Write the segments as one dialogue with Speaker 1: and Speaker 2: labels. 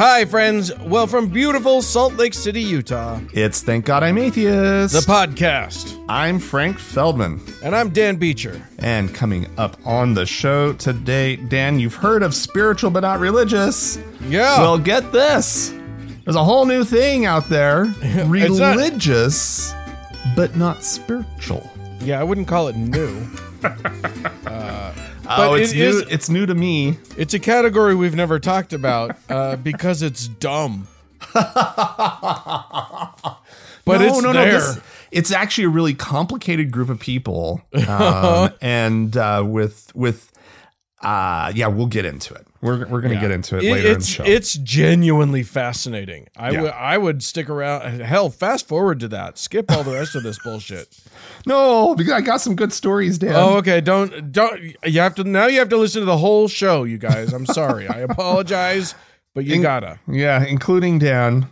Speaker 1: Hi, friends. Well, from beautiful Salt Lake City, Utah,
Speaker 2: It's Thank God I'm Atheist.
Speaker 1: the podcast.
Speaker 2: I'm Frank Feldman.
Speaker 1: And I'm Dan Beecher.
Speaker 2: And coming up on the show today, Dan, you've heard of spiritual but not religious.
Speaker 1: Yeah.
Speaker 2: Well, get this. There's a whole new thing out there
Speaker 1: not-
Speaker 2: religious but not spiritual.
Speaker 1: yeah, I wouldn't call it new.
Speaker 2: Uh, oh,
Speaker 1: it
Speaker 2: it's new.
Speaker 1: is-
Speaker 2: it's new to me.
Speaker 1: It's a category we've never talked about uh, because it's dumb. but it's there.
Speaker 2: this- it's actually a really complicated group of people, um, and uh, with with uh, yeah, we'll get into it. We're we're gonna get into it, later in the
Speaker 1: it's
Speaker 2: show.
Speaker 1: it's genuinely fascinating. I
Speaker 2: Yeah.
Speaker 1: would I would stick around. Hell, fast forward to that. Skip all the rest of this bullshit.
Speaker 2: no, because I got some good stories, Dan.
Speaker 1: Oh, okay. Don't don't. You have to now. You have to listen to the whole show, you guys. I'm sorry. I apologize, but you
Speaker 2: In-
Speaker 1: gotta.
Speaker 2: Yeah, including Dan,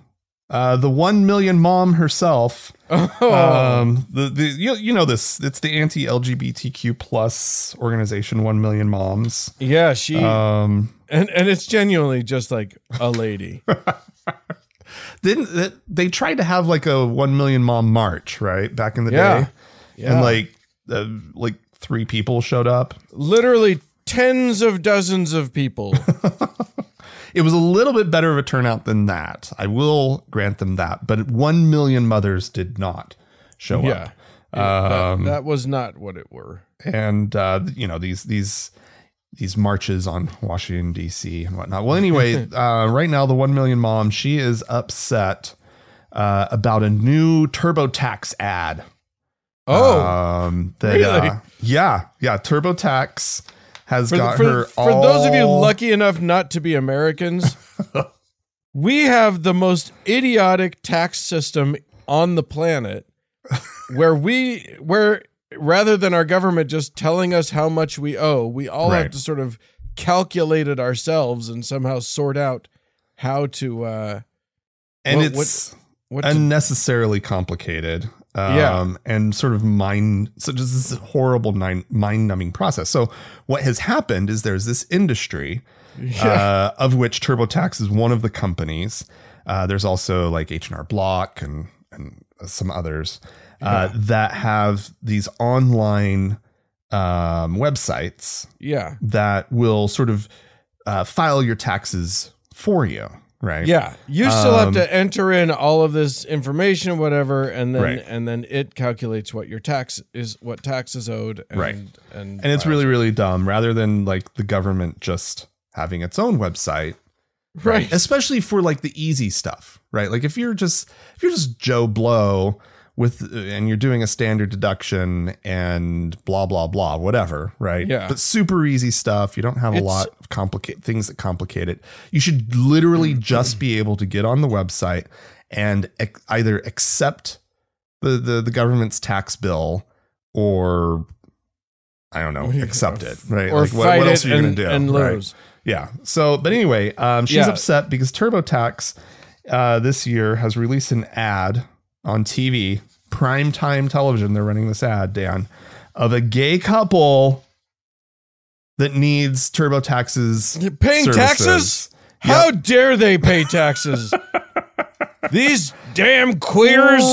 Speaker 2: uh, the one million mom herself.
Speaker 1: Oh,
Speaker 2: Um, the the you, you know this. It's the anti LGBTQ plus organization, One Million Moms.
Speaker 1: yeah. She
Speaker 2: Um,
Speaker 1: and and it's genuinely just like a lady.
Speaker 2: didn't they, tried to have like a one million mom march right back in the
Speaker 1: Yeah.
Speaker 2: day,
Speaker 1: Yeah.
Speaker 2: and like uh, like three people showed up.
Speaker 1: Literally tens of dozens of people.
Speaker 2: It was a little bit better of a turnout than that. I will grant them that, but one million mothers did not show
Speaker 1: yeah.
Speaker 2: up.
Speaker 1: that, that was not what it were.
Speaker 2: and uh, you know these these these marches on Washington D.C. and whatnot. Well, anyway, uh, right now the one million mom she is upset uh, about a new TurboTax ad.
Speaker 1: Oh,
Speaker 2: um, that,
Speaker 1: really?
Speaker 2: uh, yeah, yeah. TurboTax has
Speaker 1: for,
Speaker 2: got
Speaker 1: for,
Speaker 2: her.
Speaker 1: for those of you lucky enough not to be Americans, we have the most idiotic tax system on the planet where we where rather than our government just telling us how much we owe, we all have to sort of calculate it ourselves and somehow sort out how to uh
Speaker 2: and
Speaker 1: what-
Speaker 2: it's
Speaker 1: what to,
Speaker 2: unnecessarily complicated. Um,
Speaker 1: Yeah.
Speaker 2: and sort of mind, so just this horrible mind numbing process. So what has happened is there's this industry uh, of which TurboTax is one of the companies. Uh, there's also like H and R Block and and some others uh, that have these online um, websites
Speaker 1: yeah.
Speaker 2: that will sort of uh, file your taxes for you, right?
Speaker 1: Yeah, you still have
Speaker 2: Um,
Speaker 1: to enter in all of this information, whatever, and then
Speaker 2: Right.
Speaker 1: and then it calculates what your tax is, what tax is owed, and,
Speaker 2: Right.
Speaker 1: And
Speaker 2: and it's really really dumb rather than like the government just having its own website
Speaker 1: it. right.
Speaker 2: especially for like the easy stuff right like if you're just if you're just joe blow with and you're doing a standard deduction and blah blah blah whatever right
Speaker 1: Yeah.
Speaker 2: but super easy stuff you don't have a lot of complicate things that complicate it you should literally just be able to get on the website and either accept the, the the government's tax bill or I don't know, accept it, right?
Speaker 1: Or
Speaker 2: like, what,
Speaker 1: fight
Speaker 2: what else
Speaker 1: it
Speaker 2: are you
Speaker 1: and,
Speaker 2: going to do?
Speaker 1: and
Speaker 2: right?
Speaker 1: lose.
Speaker 2: Yeah. So, but anyway, um, she's
Speaker 1: Yeah.
Speaker 2: upset because TurboTax uh, this year has released an ad on TV, primetime television. They're running this ad, Dan, of a gay couple that needs TurboTax's
Speaker 1: Paying
Speaker 2: services.
Speaker 1: taxes? How dare they pay taxes? These damn queers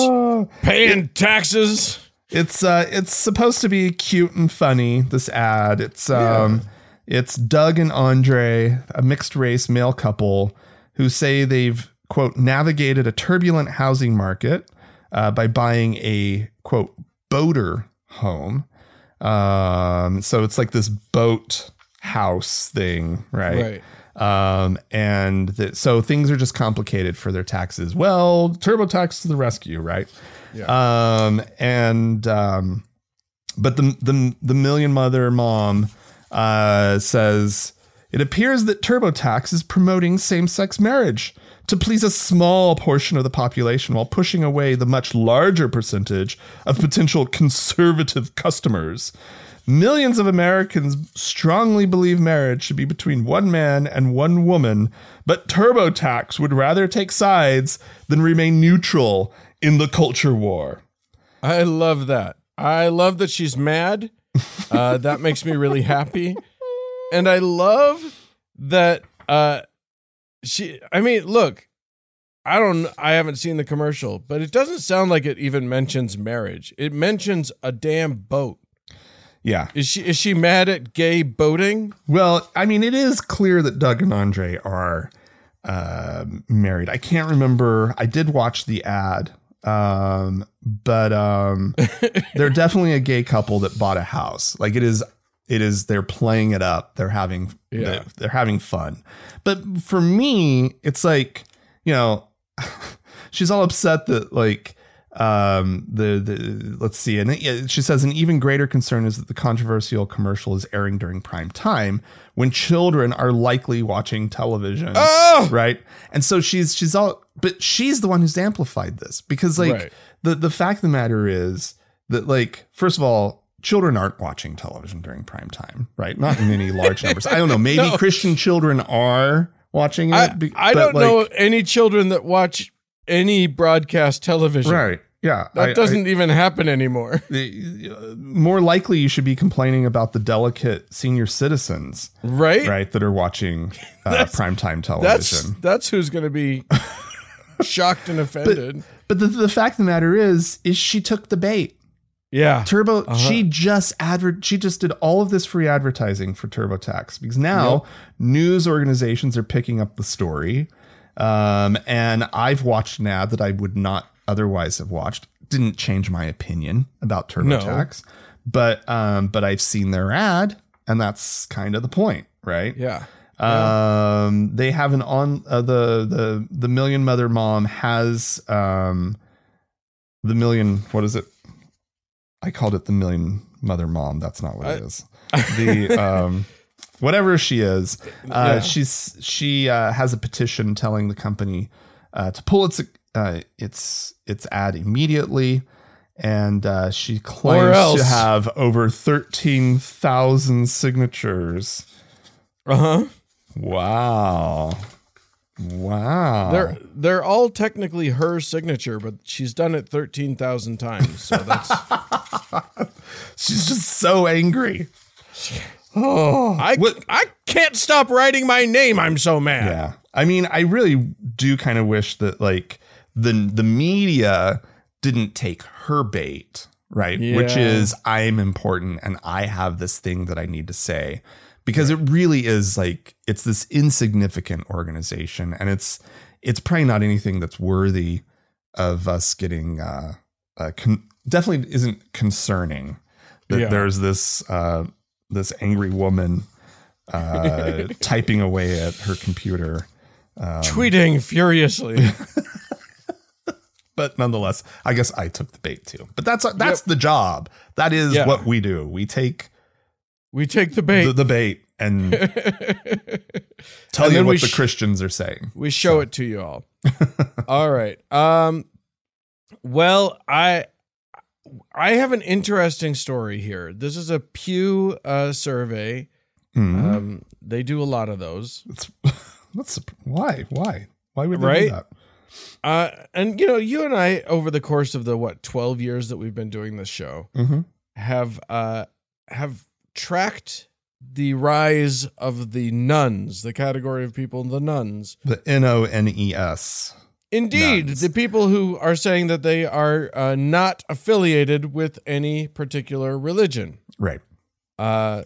Speaker 1: paying taxes.
Speaker 2: It's uh it's supposed to be cute and funny, this ad. It's um it's Doug and Andre, a mixed race male couple who say they've quote navigated a turbulent housing market uh, by buying a quote boater home. Um so it's like this boat house thing, right?
Speaker 1: Right.
Speaker 2: Um, and that so things are just complicated for their taxes. Well, TurboTax to the rescue, right? Um, and um, but the the the million mother mom uh, says it appears that TurboTax is promoting same sex marriage to please a small portion of the population while pushing away the much larger percentage of potential conservative customers. Millions of Americans strongly believe marriage should be between one man and one woman, but TurboTax would rather take sides than remain neutral in the culture war.
Speaker 1: I love that. I love that she's mad. Uh, that makes me really happy. And I love that uh, she I mean, look, I don't I haven't seen the commercial, but it doesn't sound like it even mentions marriage. It mentions a damn boat.
Speaker 2: Yeah.
Speaker 1: Is she is she mad at gay boating?
Speaker 2: Well, I mean, it is clear that Doug and Andre are uh, married. I can't remember. I did watch the ad, um, but um, they're definitely a gay couple that bought a house. Like it is, it is. They're playing it up. They're having,
Speaker 1: Yeah.
Speaker 2: they're, they're having fun. But for me, it's like you know, she's all upset that like um the the let's see and it, she says an even greater concern is that the controversial commercial is airing during prime time when children are likely watching television
Speaker 1: Oh,
Speaker 2: right and so she's she's all but she's the one who's amplified this because like
Speaker 1: Right.
Speaker 2: the the fact of the matter is that like first of all children aren't watching television during prime time right not in any large numbers i don't know maybe
Speaker 1: No.
Speaker 2: christian children are watching it
Speaker 1: I, I don't know any children that watch any broadcast television.
Speaker 2: right yeah
Speaker 1: That
Speaker 2: I- I-
Speaker 1: doesn't even happen anymore.
Speaker 2: more likely you should be complaining about the delicate senior citizens,
Speaker 1: Right?
Speaker 2: right, that are watching uh,
Speaker 1: That's-
Speaker 2: primetime television.
Speaker 1: that's who's going to be shocked and offended.
Speaker 2: But the, the fact of the matter is, is she took the bait.
Speaker 1: Yeah.
Speaker 2: Turbo,
Speaker 1: Uh-huh.
Speaker 2: she just advert, she just did all of this free advertising for TurboTax because now news organizations are picking up the story. Um, and I've watched an ad that I would not otherwise have watched. Didn't change my opinion about TurboTax, but um, but I've seen their ad, and that's kind of the point, right?
Speaker 1: Yeah.
Speaker 2: Um, they have an on uh, the the the million mother mom has um the million what is it? I called it the million mother mom. That's not what it
Speaker 1: I-
Speaker 2: is. The um whatever she is, uh,
Speaker 1: Yeah.
Speaker 2: she's she uh, has a petition telling the company uh, to pull its uh, its its ad immediately. And uh, she claims to have over thirteen thousand signatures.
Speaker 1: Uh huh.
Speaker 2: Wow. Wow.
Speaker 1: They're they're all technically her signature, but she's done it thirteen thousand times. So that's
Speaker 2: She's just so angry. Oh.
Speaker 1: I I can't stop writing my name. I'm so mad.
Speaker 2: Yeah. I mean, I really do kind of wish that like the the media didn't take her bait, right? Which is I'm important and I have this thing that I need to say. Because it really is like it's this insignificant organization and it's it's probably not anything that's worthy of us getting uh, uh con- definitely isn't concerning that
Speaker 1: Yeah.
Speaker 2: there's this uh this angry woman uh typing away at her computer
Speaker 1: Tweeting furiously.
Speaker 2: but nonetheless, I guess I took the bait too. But that's that's the job. That is
Speaker 1: Yeah.
Speaker 2: what we do. We take
Speaker 1: we take the bait.
Speaker 2: the, the bait and tell
Speaker 1: And
Speaker 2: you what the
Speaker 1: sh-
Speaker 2: Christians are saying.
Speaker 1: we show it to you all. all right. Um well, I I have an interesting story here. This is a Pew uh, survey.
Speaker 2: Hmm.
Speaker 1: Um, they do a lot of those.
Speaker 2: That's that's why why why would they
Speaker 1: Right?
Speaker 2: do that?
Speaker 1: Uh, and you know, you and I, over the course of the what twelve years that we've been doing this show,
Speaker 2: Mm-hmm.
Speaker 1: have uh, have tracked the rise of the nones, the category of people, the nones.
Speaker 2: The N O N E S.
Speaker 1: Indeed,
Speaker 2: Nones.
Speaker 1: the people who are saying that they are uh, not affiliated with any particular religion.
Speaker 2: Right.
Speaker 1: Uh,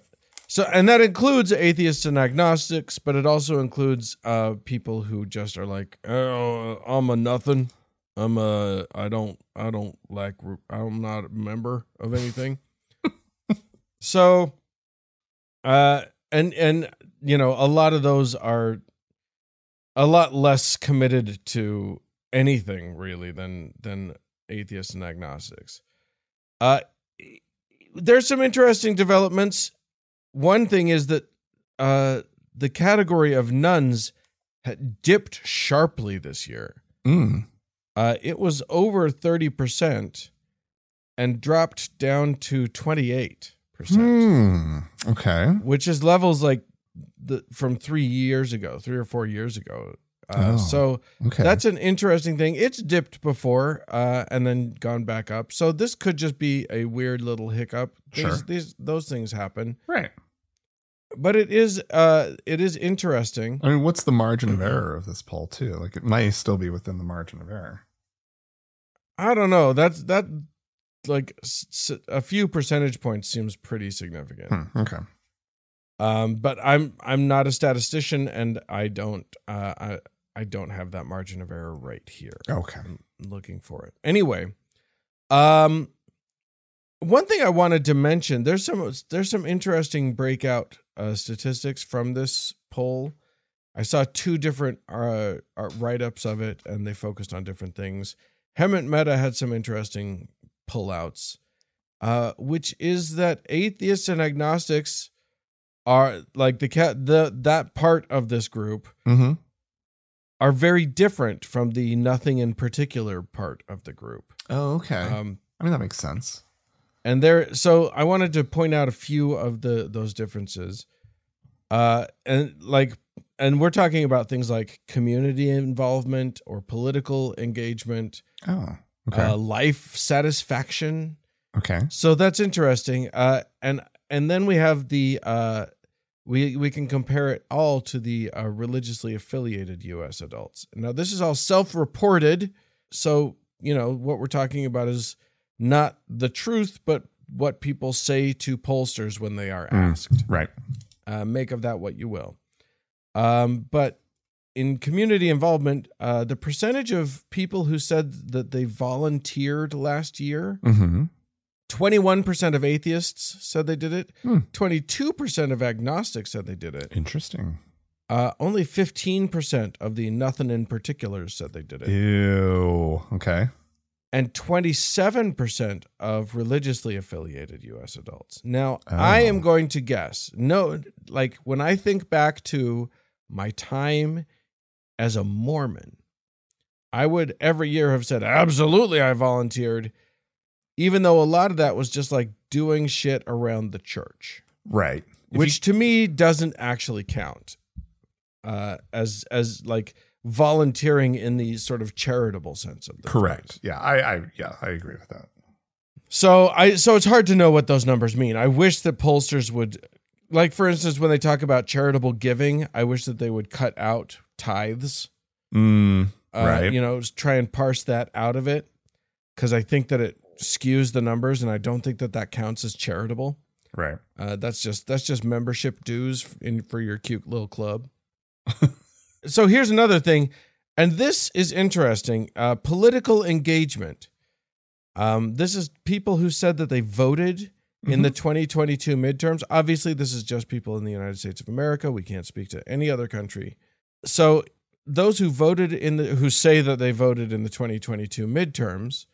Speaker 1: so, and that includes atheists and agnostics, but it also includes uh, people who just are like, "Oh, I'm a nothing. I'm a. I don't. I don't like. I'm not a member of anything." so, uh, and and you know, a lot of those are a lot less committed to anything really than than atheists and agnostics. Uh, there's some interesting developments. One thing is that uh, the category of nones had dipped sharply this year.
Speaker 2: Mm.
Speaker 1: Uh, it was over 30% and dropped down to 28%,
Speaker 2: Hmm. Okay.
Speaker 1: which is levels like the from three years ago, three or four years ago. Uh,
Speaker 2: Oh,
Speaker 1: So
Speaker 2: Okay.
Speaker 1: that's an interesting thing. It's dipped before uh, and then gone back up. So this could just be a weird little hiccup. These,
Speaker 2: Sure.
Speaker 1: these those things happen.
Speaker 2: right.
Speaker 1: but it is uh it is interesting.
Speaker 2: I mean, what's the margin of error of this poll too? Like, it may still be within the margin of error.
Speaker 1: I don't know. That's that like a few percentage points seems pretty significant.
Speaker 2: Hmm, okay.
Speaker 1: Um, but I'm I'm not a statistician, and I don't uh I I don't have that margin of error right here.
Speaker 2: Okay.
Speaker 1: I'm looking for it anyway. Um, one thing I wanted to mention there's some there's some interesting breakout uh, statistics from this poll. I saw two different uh, uh, write ups of it, and they focused on different things. Hemant Mehta had some interesting pullouts, uh, which is that atheists and agnostics are like the cat the that part of this group
Speaker 2: Mm-hmm.
Speaker 1: are very different from the nothing in particular part of the group.
Speaker 2: Oh, okay.
Speaker 1: Um,
Speaker 2: I mean, that makes sense.
Speaker 1: and there, so I wanted to point out a few of the those differences. Uh, and like, and we're talking about things like community involvement or political engagement,
Speaker 2: Oh, okay.
Speaker 1: uh, life satisfaction.
Speaker 2: okay.
Speaker 1: So that's interesting. Uh, and and then we have the uh, we we can compare it all to the uh, religiously affiliated U.S. adults. Now this is all self-reported, so you know what we're talking about is not the truth, but what people say to pollsters when they are
Speaker 2: Mm.
Speaker 1: asked.
Speaker 2: Right.
Speaker 1: Uh, make of that what you will. Um, but in community involvement, uh, the percentage of people who said that they volunteered last year
Speaker 2: Mm-hmm.
Speaker 1: 21% of atheists said they did it.
Speaker 2: Hmm.
Speaker 1: 22% of agnostics said they did it.
Speaker 2: Interesting.
Speaker 1: Uh, only 15% of the nothing in particulars said they did it.
Speaker 2: Ew. Okay.
Speaker 1: And 27% of religiously affiliated US adults. Now, I am
Speaker 2: Oh.
Speaker 1: going to guess. No, like when I think back to my time as a Mormon, I would every year have said, absolutely, I volunteered, even though a lot of that was just like doing shit around the church.
Speaker 2: Right. If
Speaker 1: which to me doesn't actually count uh, as as like volunteering in the sort of charitable sense of
Speaker 2: you-
Speaker 1: the
Speaker 2: correct. Yeah. I. I. Yeah. I agree with that.
Speaker 1: So I so it's hard to know what those numbers mean. I wish that pollsters would like for instance when they talk about charitable giving, I wish that they would cut out tithes.
Speaker 2: Mm,
Speaker 1: Uh,
Speaker 2: Right.
Speaker 1: you know, try and parse that out of it cuz I think that it skews the numbers and I don't think that that counts as charitable.
Speaker 2: right.
Speaker 1: Uh, that's just that's just membership dues in for your cute little club. so here's another thing, and this is interesting. Uh, political engagement. Um, this is people who said that they voted in the 2022 midterms. Obviously, this is just people in the United States of America. We can't speak to any other country. So those who voted in the who say that they voted in the 2022 midterms,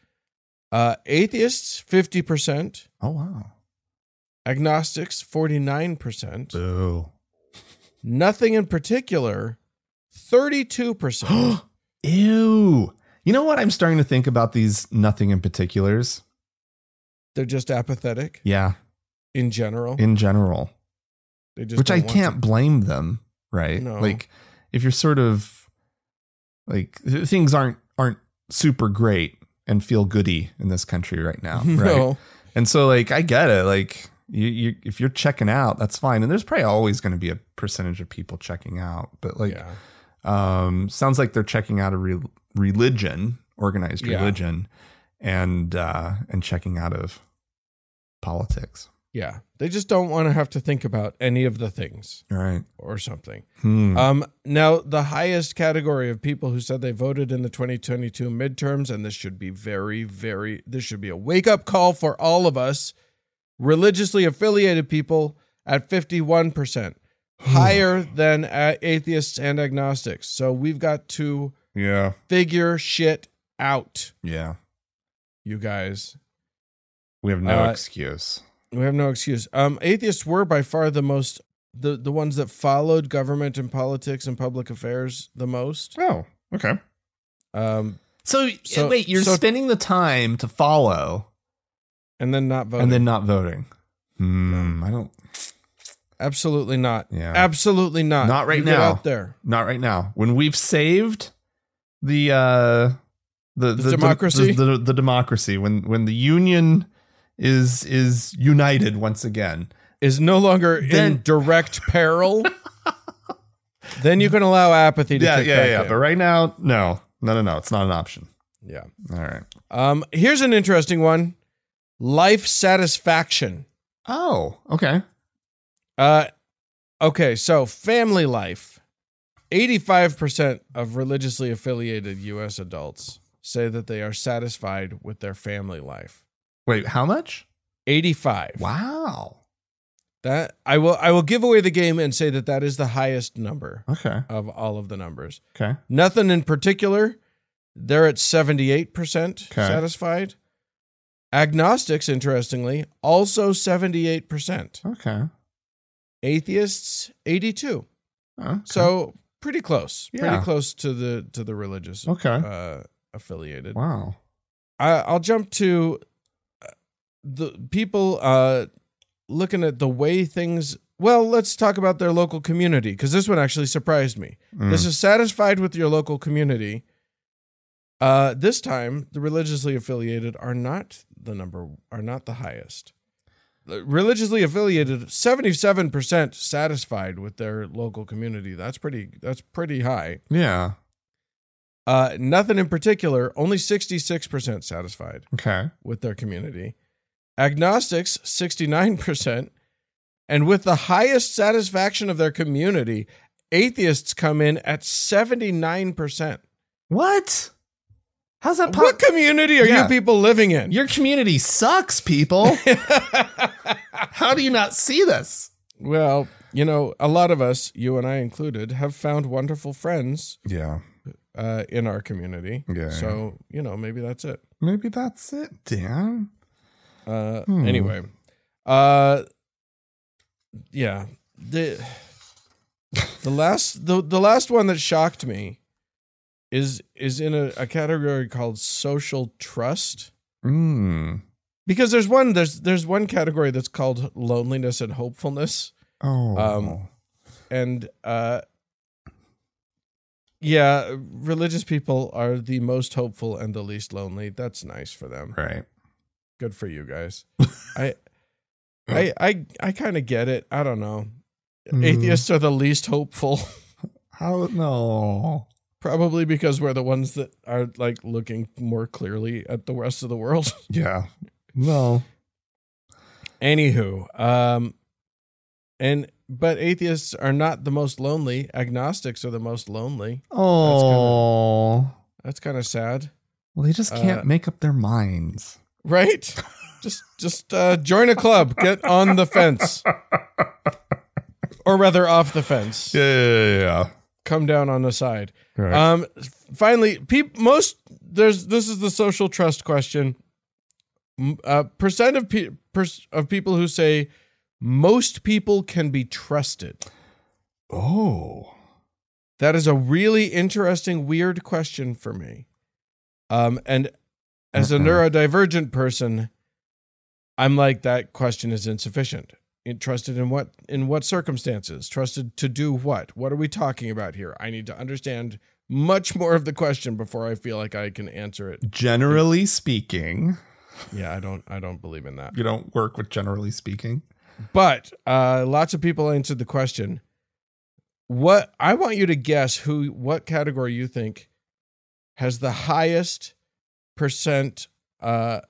Speaker 1: uh, atheists 50%,
Speaker 2: Oh wow.
Speaker 1: agnostics 49%,
Speaker 2: Boo.
Speaker 1: nothing in particular 32%.
Speaker 2: Ew. You know what I'm starting to think about these nothing in particulars?
Speaker 1: They're just apathetic
Speaker 2: Yeah,
Speaker 1: in general.
Speaker 2: in general.
Speaker 1: They just
Speaker 2: Which I can't
Speaker 1: to-
Speaker 2: blame them, right?
Speaker 1: No.
Speaker 2: Like if you're sort of like things aren't aren't super great and feel goody in this country right now, right?
Speaker 1: No.
Speaker 2: And so like I get it. Like you, you if you're checking out, that's fine. And there's probably always going to be a percentage of people checking out, but like
Speaker 1: yeah.
Speaker 2: um sounds like they're checking out a re- religion, organized
Speaker 1: Yeah.
Speaker 2: religion and uh and checking out of politics.
Speaker 1: Yeah. They just don't want to have to think about any of the things
Speaker 2: right.
Speaker 1: or something.
Speaker 2: Hmm.
Speaker 1: Um, now, the highest category of people who said they voted in the 2022 midterms, and this should be very, very, this should be a wake up call for all of us, religiously affiliated people at 51%, higher than uh, atheists and agnostics. So we've got to
Speaker 2: yeah.
Speaker 1: figure shit out,
Speaker 2: Yeah.
Speaker 1: you guys.
Speaker 2: We have no
Speaker 1: Uh,
Speaker 2: excuse.
Speaker 1: We have no excuse. Um, atheists were by far the most the the ones that followed government and politics and public affairs the most.
Speaker 2: Oh, okay.
Speaker 1: Um,
Speaker 2: So,
Speaker 1: So-
Speaker 2: wait, you're
Speaker 1: so-
Speaker 2: spending the time to follow
Speaker 1: and then not voting.
Speaker 2: and then not voting. Hmm. I don't.
Speaker 1: absolutely not.
Speaker 2: Yeah.
Speaker 1: Absolutely not.
Speaker 2: Not right
Speaker 1: You get
Speaker 2: now.
Speaker 1: out there.
Speaker 2: Not right now. When we've saved the uh the
Speaker 1: The democracy?
Speaker 2: the, the, the democracy when when the union is is united once again.
Speaker 1: is no longer in direct peril, then you can allow apathy to
Speaker 2: Yeah, yeah, yeah.
Speaker 1: in.
Speaker 2: But right now, no, no, no, no. It's not an option.
Speaker 1: yeah.
Speaker 2: All right.
Speaker 1: Um, here's an interesting one: life satisfaction.
Speaker 2: Oh, okay.
Speaker 1: Uh, okay, so family life. 85% of religiously affiliated US adults say that they are satisfied with their family life.
Speaker 2: Wait, how much?
Speaker 1: 85.
Speaker 2: Wow.
Speaker 1: That I will I will give away the game and say that that is the highest number
Speaker 2: Okay.
Speaker 1: of all of the numbers.
Speaker 2: Okay.
Speaker 1: Nothing in particular. They're at 78%
Speaker 2: Okay.
Speaker 1: satisfied. Agnostics interestingly also 78%.
Speaker 2: Okay.
Speaker 1: Atheists 82.
Speaker 2: Okay.
Speaker 1: So pretty close, pretty close to the to the religious
Speaker 2: okay.
Speaker 1: uh, affiliated.
Speaker 2: wow.
Speaker 1: I, I'll jump to the people uh, looking at the way things. Well, let's talk about their local community because this one actually surprised me.
Speaker 2: Mm.
Speaker 1: This is satisfied with your local community. Uh, this time, the religiously affiliated are not the number, are not the highest. Religiously affiliated, seventy-seven percent satisfied with their local community. That's pretty. That's pretty high.
Speaker 2: yeah.
Speaker 1: Uh, nothing in particular. Only sixty-six percent satisfied
Speaker 2: Okay.
Speaker 1: with their community. Agnostics, sixty-nine percent, and with the highest satisfaction of their community, atheists come in at seventy-nine percent.
Speaker 2: What? How's that
Speaker 1: What
Speaker 2: possible?
Speaker 1: community are
Speaker 2: Yeah.
Speaker 1: you people living in?
Speaker 2: Your community sucks, people. How do you not see this?
Speaker 1: well, you know, a lot of us, you and I included, have found wonderful friends
Speaker 2: Yeah.
Speaker 1: uh, in our community.
Speaker 2: Yeah.
Speaker 1: So, you know, maybe that's it.
Speaker 2: Maybe that's it, Dan.
Speaker 1: Uh,
Speaker 2: Hmm.
Speaker 1: Anyway, uh, yeah. The the last the, the last one that shocked me is is in a, a category called social trust.
Speaker 2: Mm.
Speaker 1: Because there's one there's there's one category that's called loneliness and hopefulness.
Speaker 2: Oh.
Speaker 1: Um, and uh yeah religious people are the most hopeful and the least lonely that's nice for them
Speaker 2: right.
Speaker 1: Good for you guys i i i, I kind of get it i don't know
Speaker 2: Mm.
Speaker 1: atheists are the least hopeful
Speaker 2: How? No.
Speaker 1: probably because we're the ones that are like looking more clearly at the rest of the world
Speaker 2: Yeah. No.
Speaker 1: anywho um and but atheists are not the most lonely agnostics are the most lonely
Speaker 2: Oh.
Speaker 1: that's kind of sad
Speaker 2: well, they just can't
Speaker 1: uh,
Speaker 2: make up their minds.
Speaker 1: Right just just uh join a club get on the fence or rather off the fence
Speaker 2: Yeah. Yeah. yeah,
Speaker 1: come down on the side.
Speaker 2: Right.
Speaker 1: um finally peop, most there's this is the social trust question uh percent of pe- per, of people who say most people can be trusted
Speaker 2: oh.
Speaker 1: that is a really interesting weird question for me um and as a
Speaker 2: Uh-uh.
Speaker 1: neurodivergent person i'm like that question is insufficient. In- trusted in what in what circumstances? Trusted to do what? What are we talking about here? I need to understand much more of the question before i feel like i can answer it.
Speaker 2: Generally speaking,
Speaker 1: yeah i don't i don't believe in that.
Speaker 2: you don't work with generally speaking.
Speaker 1: but uh lots of people answered the question what i want you to guess who what category you think has the highest percent uh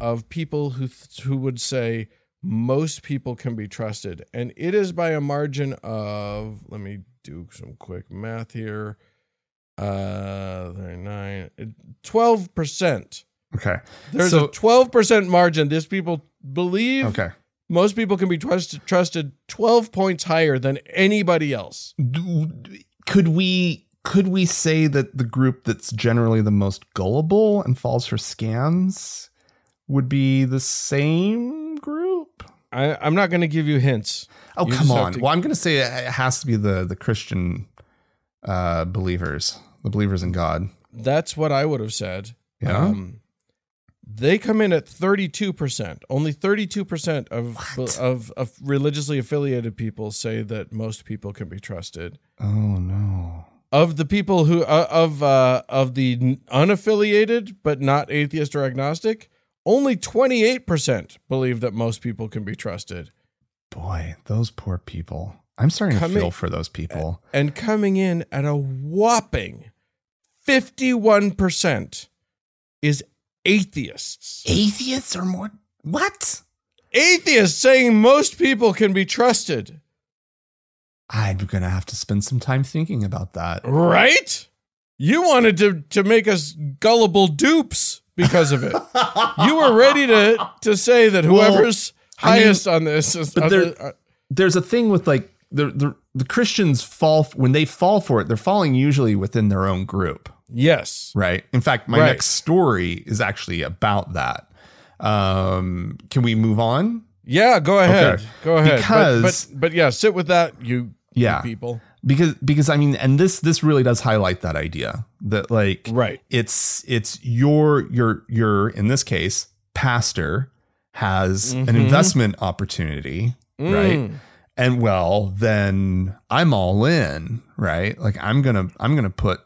Speaker 1: of people who th- who would say most people can be trusted. And it is by a margin of let me do some quick math here. Uh 39 12%
Speaker 2: Okay.
Speaker 1: there's
Speaker 2: So-
Speaker 1: a 12% margin. This people believe
Speaker 2: Okay.
Speaker 1: most people can be trusted trusted 12 points higher than anybody else.
Speaker 2: Could we could we say that the group that's generally the most gullible and falls for scams would be the same group?
Speaker 1: I, i'm not going to give you hints
Speaker 2: Oh
Speaker 1: You
Speaker 2: come
Speaker 1: just have
Speaker 2: on!
Speaker 1: to-
Speaker 2: Well, I'm going to say it has to be the the Christian uh, believers, the believers in God.
Speaker 1: that's what i would have said
Speaker 2: Yeah.
Speaker 1: um, they come in at 32% only 32% of, of of religiously affiliated people say that most people can be trusted
Speaker 2: oh no!
Speaker 1: Of the people who uh, of uh, of the unaffiliated but not atheist or agnostic only 28% believe that most people can be trusted
Speaker 2: boy, those poor people. I'm starting
Speaker 1: Coming-
Speaker 2: to feel for those people.
Speaker 1: and coming in at a whopping 51% is atheists.
Speaker 2: Atheists are more what?
Speaker 1: Atheists saying most people can be trusted.
Speaker 2: I'm gonna have to spend some time thinking about that.
Speaker 1: Right? You wanted to, to make us gullible dupes because of it. you were ready to, to say that
Speaker 2: Well,
Speaker 1: whoever's
Speaker 2: I mean,
Speaker 1: highest on this is.
Speaker 2: but there-
Speaker 1: the- uh,
Speaker 2: There's a thing with like the the, the Christians fall when they fall for it. They're falling usually within their own group.
Speaker 1: yes.
Speaker 2: right? In fact, my
Speaker 1: Right.
Speaker 2: next story is actually about that. Um, can we move on?
Speaker 1: Yeah, go ahead.
Speaker 2: Okay.
Speaker 1: Go ahead. But-
Speaker 2: Because-
Speaker 1: but, but, yeah, sit with that, you
Speaker 2: Yeah.
Speaker 1: people.
Speaker 2: Because because I mean, and this this really does highlight that idea that like
Speaker 1: Right.
Speaker 2: it's it's your your your in this case pastor has an
Speaker 1: Mhm.
Speaker 2: investment opportunity, right?
Speaker 1: Mm.
Speaker 2: And well, then I'm all in, right? Like I'm gonna I'm gonna put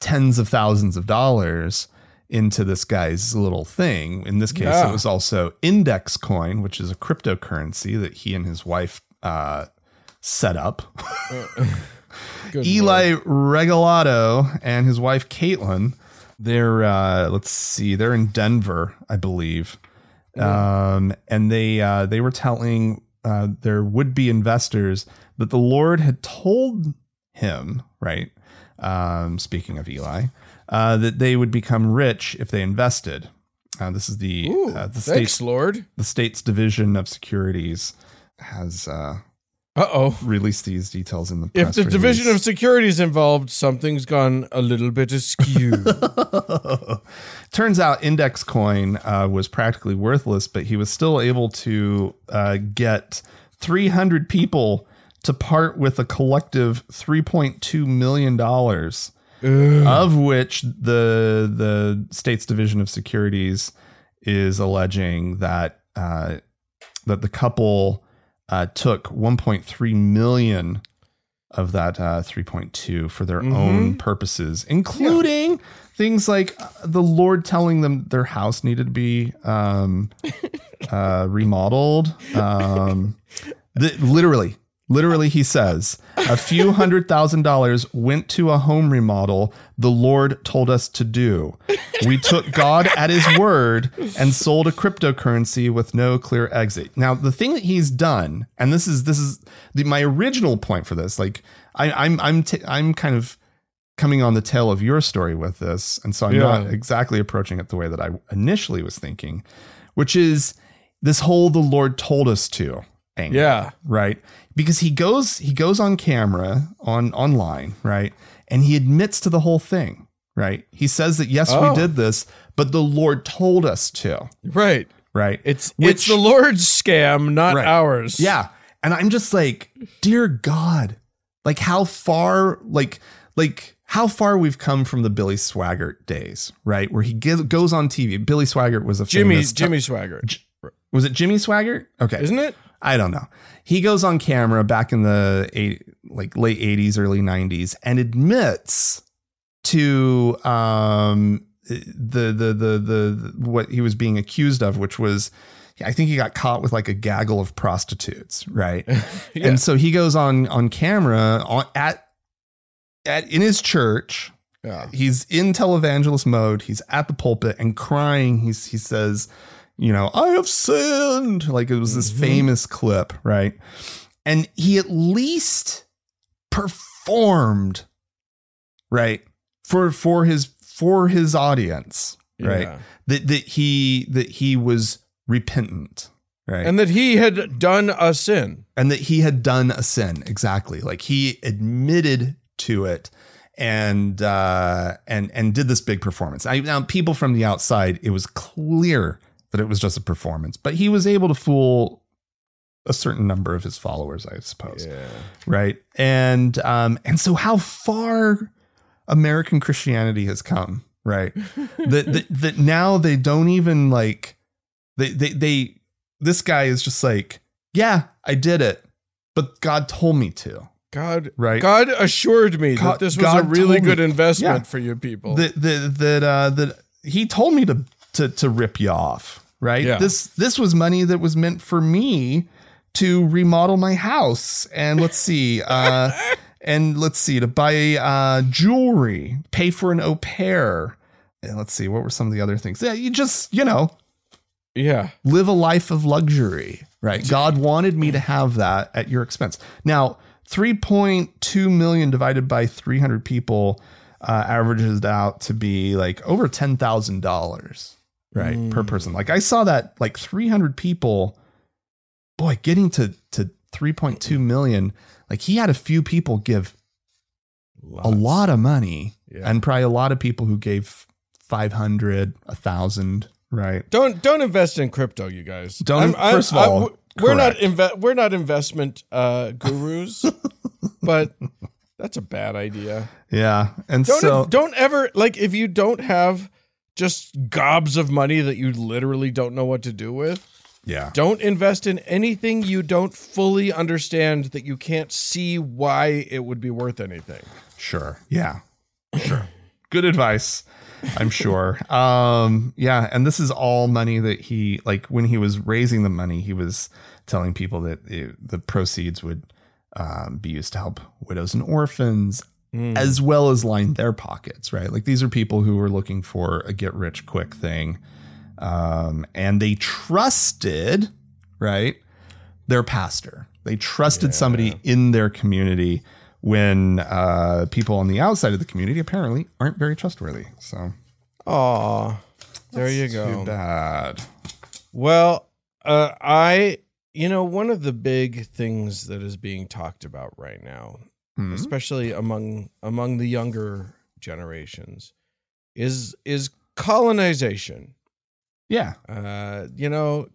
Speaker 2: tens of thousands of dollars into this guy's little thing. In this case,
Speaker 1: Yeah.
Speaker 2: it was also INDXcoin, which is a cryptocurrency that he and his wife uh, set up.
Speaker 1: Good
Speaker 2: Eli Regalado and his wife Kaitlyn. They're uh, let's see, they're in Denver, I believe, um, and they uh, they were telling uh, their would be investors that the Lord had told him, right? Um, speaking of Eli, uh, that they would become rich if they invested. Uh, this is the
Speaker 1: Ooh,
Speaker 2: uh, the
Speaker 1: thanks,
Speaker 2: state's
Speaker 1: Lord.
Speaker 2: the state's division of securities has uh,
Speaker 1: oh.
Speaker 2: released these details in the
Speaker 1: If the division of
Speaker 2: release.
Speaker 1: security is involved, something's gone a little bit askew.
Speaker 2: Turns out INDXcoin uh, was practically worthless, but he was still able to uh, get 300 people to part with a collective 3.2 million dollars, of which the the state's division of securities is alleging that uh, that the couple uh, took 1.3 million of that uh, 3.2 for their own purposes, including things like uh, the Lord telling them their house needed to be um, uh, remodeled. Um, the, literally, literally, he says a few hundred thousand dollars went to a home remodel the Lord told us to do. We took God at his word and sold a cryptocurrency with no clear exit. Now, the thing that he's done, and this is this is the, my original point for this. Like, I, I'm I'm t- I'm kind of coming on the tail of your story with this, and so I'm
Speaker 1: Yeah.
Speaker 2: not exactly approaching it the way that I initially was thinking, which is this whole "the Lord told us to" angle
Speaker 1: yeah.
Speaker 2: right because he goes he goes on camera on online right and he admits to the whole thing right he says that yes
Speaker 1: Oh.
Speaker 2: we did this but the lord told us to
Speaker 1: Right.
Speaker 2: right
Speaker 1: It's
Speaker 2: Which-
Speaker 1: it's the Lord's scam, not
Speaker 2: Right.
Speaker 1: ours.
Speaker 2: yeah and i'm just like dear god like how far like like how far we've come from the billy swaggart days right where he gives, goes on tv billy swaggart was a
Speaker 1: Jimmy
Speaker 2: famous
Speaker 1: Jimmy Swaggart.
Speaker 2: was it jimmy swaggart okay
Speaker 1: Isn't it?
Speaker 2: I don't know. He goes on camera back in the eight, like late 80s, early 90s and admits to um the, the the the what he was being accused of, which was I think he got caught with like a gaggle of prostitutes, right?
Speaker 1: Yeah.
Speaker 2: And so he goes on on camera on at at in his church
Speaker 1: Yeah.
Speaker 2: he's in televangelist mode. He's at the pulpit and crying. He's he says, you know, I have sinned. Like it was this
Speaker 1: Mhm.
Speaker 2: famous clip, right? And he at least performed, right, for for his for his audience, right?
Speaker 1: Yeah.
Speaker 2: That that he that he was repentant, right?
Speaker 1: And that he had done a sin.
Speaker 2: and that he had done a sin exactly like he admitted to it and uh and and did this big performance I, now people from the outside it was clear that it was just a performance but he was able to fool a certain number of his followers i suppose.
Speaker 1: Yeah.
Speaker 2: right? And um and so how far american christianity has come right? That, that that now they don't even like they they they this guy is just like yeah i did it but god told me to.
Speaker 1: God
Speaker 2: right?
Speaker 1: God assured me
Speaker 2: God-
Speaker 1: that this was
Speaker 2: God
Speaker 1: a really
Speaker 2: told me-
Speaker 1: good investment
Speaker 2: Yeah.
Speaker 1: for you people.
Speaker 2: that that that uh that he told me to to to rip you off right?
Speaker 1: Yeah.
Speaker 2: this this was money that was meant for me to remodel my house and let's see uh and let's see to buy uh jewelry pay for an au pair. And let's see what were some of the other things? Yeah you just you know
Speaker 1: Yeah.
Speaker 2: live a life of luxury right? God wanted me to have that at your expense. Now 3.2 million divided by 300 people uh, averages out to be like over $10,000 right per person like i saw that like 300 people boy getting to to 3.2 million like he had a few people give a lot of money
Speaker 1: Yeah.
Speaker 2: and probably a lot of people who gave 500 a thousand right
Speaker 1: Don't don't invest in crypto, you guys.
Speaker 2: Don't- first of all,
Speaker 1: we're not
Speaker 2: correct.
Speaker 1: inve- we're not investment uh, gurus, but that's a bad idea.
Speaker 2: yeah and
Speaker 1: Don't
Speaker 2: so
Speaker 1: don't ever like if you don't have just gobs of money that you literally don't know what to do with.
Speaker 2: yeah
Speaker 1: Don't invest in anything you don't fully understand that you can't see why it would be worth anything.
Speaker 2: Sure. Yeah. Sure. Good advice. I'm sure. Um, yeah, and this is all money that he like when he was raising the money, he was telling people that it, the proceeds would um, be used to help widows and orphans,
Speaker 1: Mm.
Speaker 2: as well as line their pockets. Right, like these are people who were looking for a get rich quick thing, um, and they trusted, right, their pastor. They trusted somebody in their community when uh, people on the outside of the community apparently aren't very trustworthy. So
Speaker 1: Aw, there you go.
Speaker 2: Too
Speaker 1: go.
Speaker 2: bad.
Speaker 1: Well, uh, I, you know, one of the big things that is being talked about right now,
Speaker 2: Hmm?
Speaker 1: especially among among the younger generations, is is colonization.
Speaker 2: Yeah.
Speaker 1: Uh, you know,